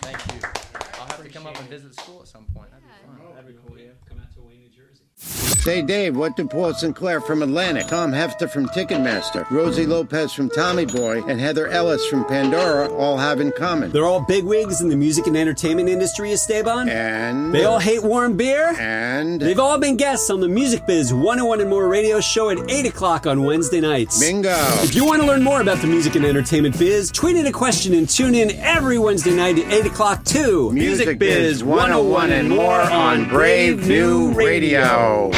[SPEAKER 5] Thank you.
[SPEAKER 4] Thank you. I'll have to come up and visit the school at some point. That'd be
[SPEAKER 5] Yeah.
[SPEAKER 4] fun.
[SPEAKER 2] That'd be cool, yeah, come out to Wayne, New Jersey.
[SPEAKER 7] Say, Dave, what do Paul Sinclair from Atlantic, Tom Hefter from Ticketmaster, Rosie Lopez from Tommy Boy, and Heather Ellis from Pandora all have in common?
[SPEAKER 8] They're all bigwigs in the music and entertainment industry, Esteban.
[SPEAKER 7] And.
[SPEAKER 8] They all hate warm beer.
[SPEAKER 7] And.
[SPEAKER 8] They've all been guests on the Music Biz 101 and More radio show at 8 o'clock on Wednesday nights.
[SPEAKER 7] Bingo!
[SPEAKER 8] If you want to learn more about the music and entertainment biz, tweet in a question and tune in every Wednesday night at 8 o'clock to
[SPEAKER 7] Music Biz 101 and more on Brave New Radio.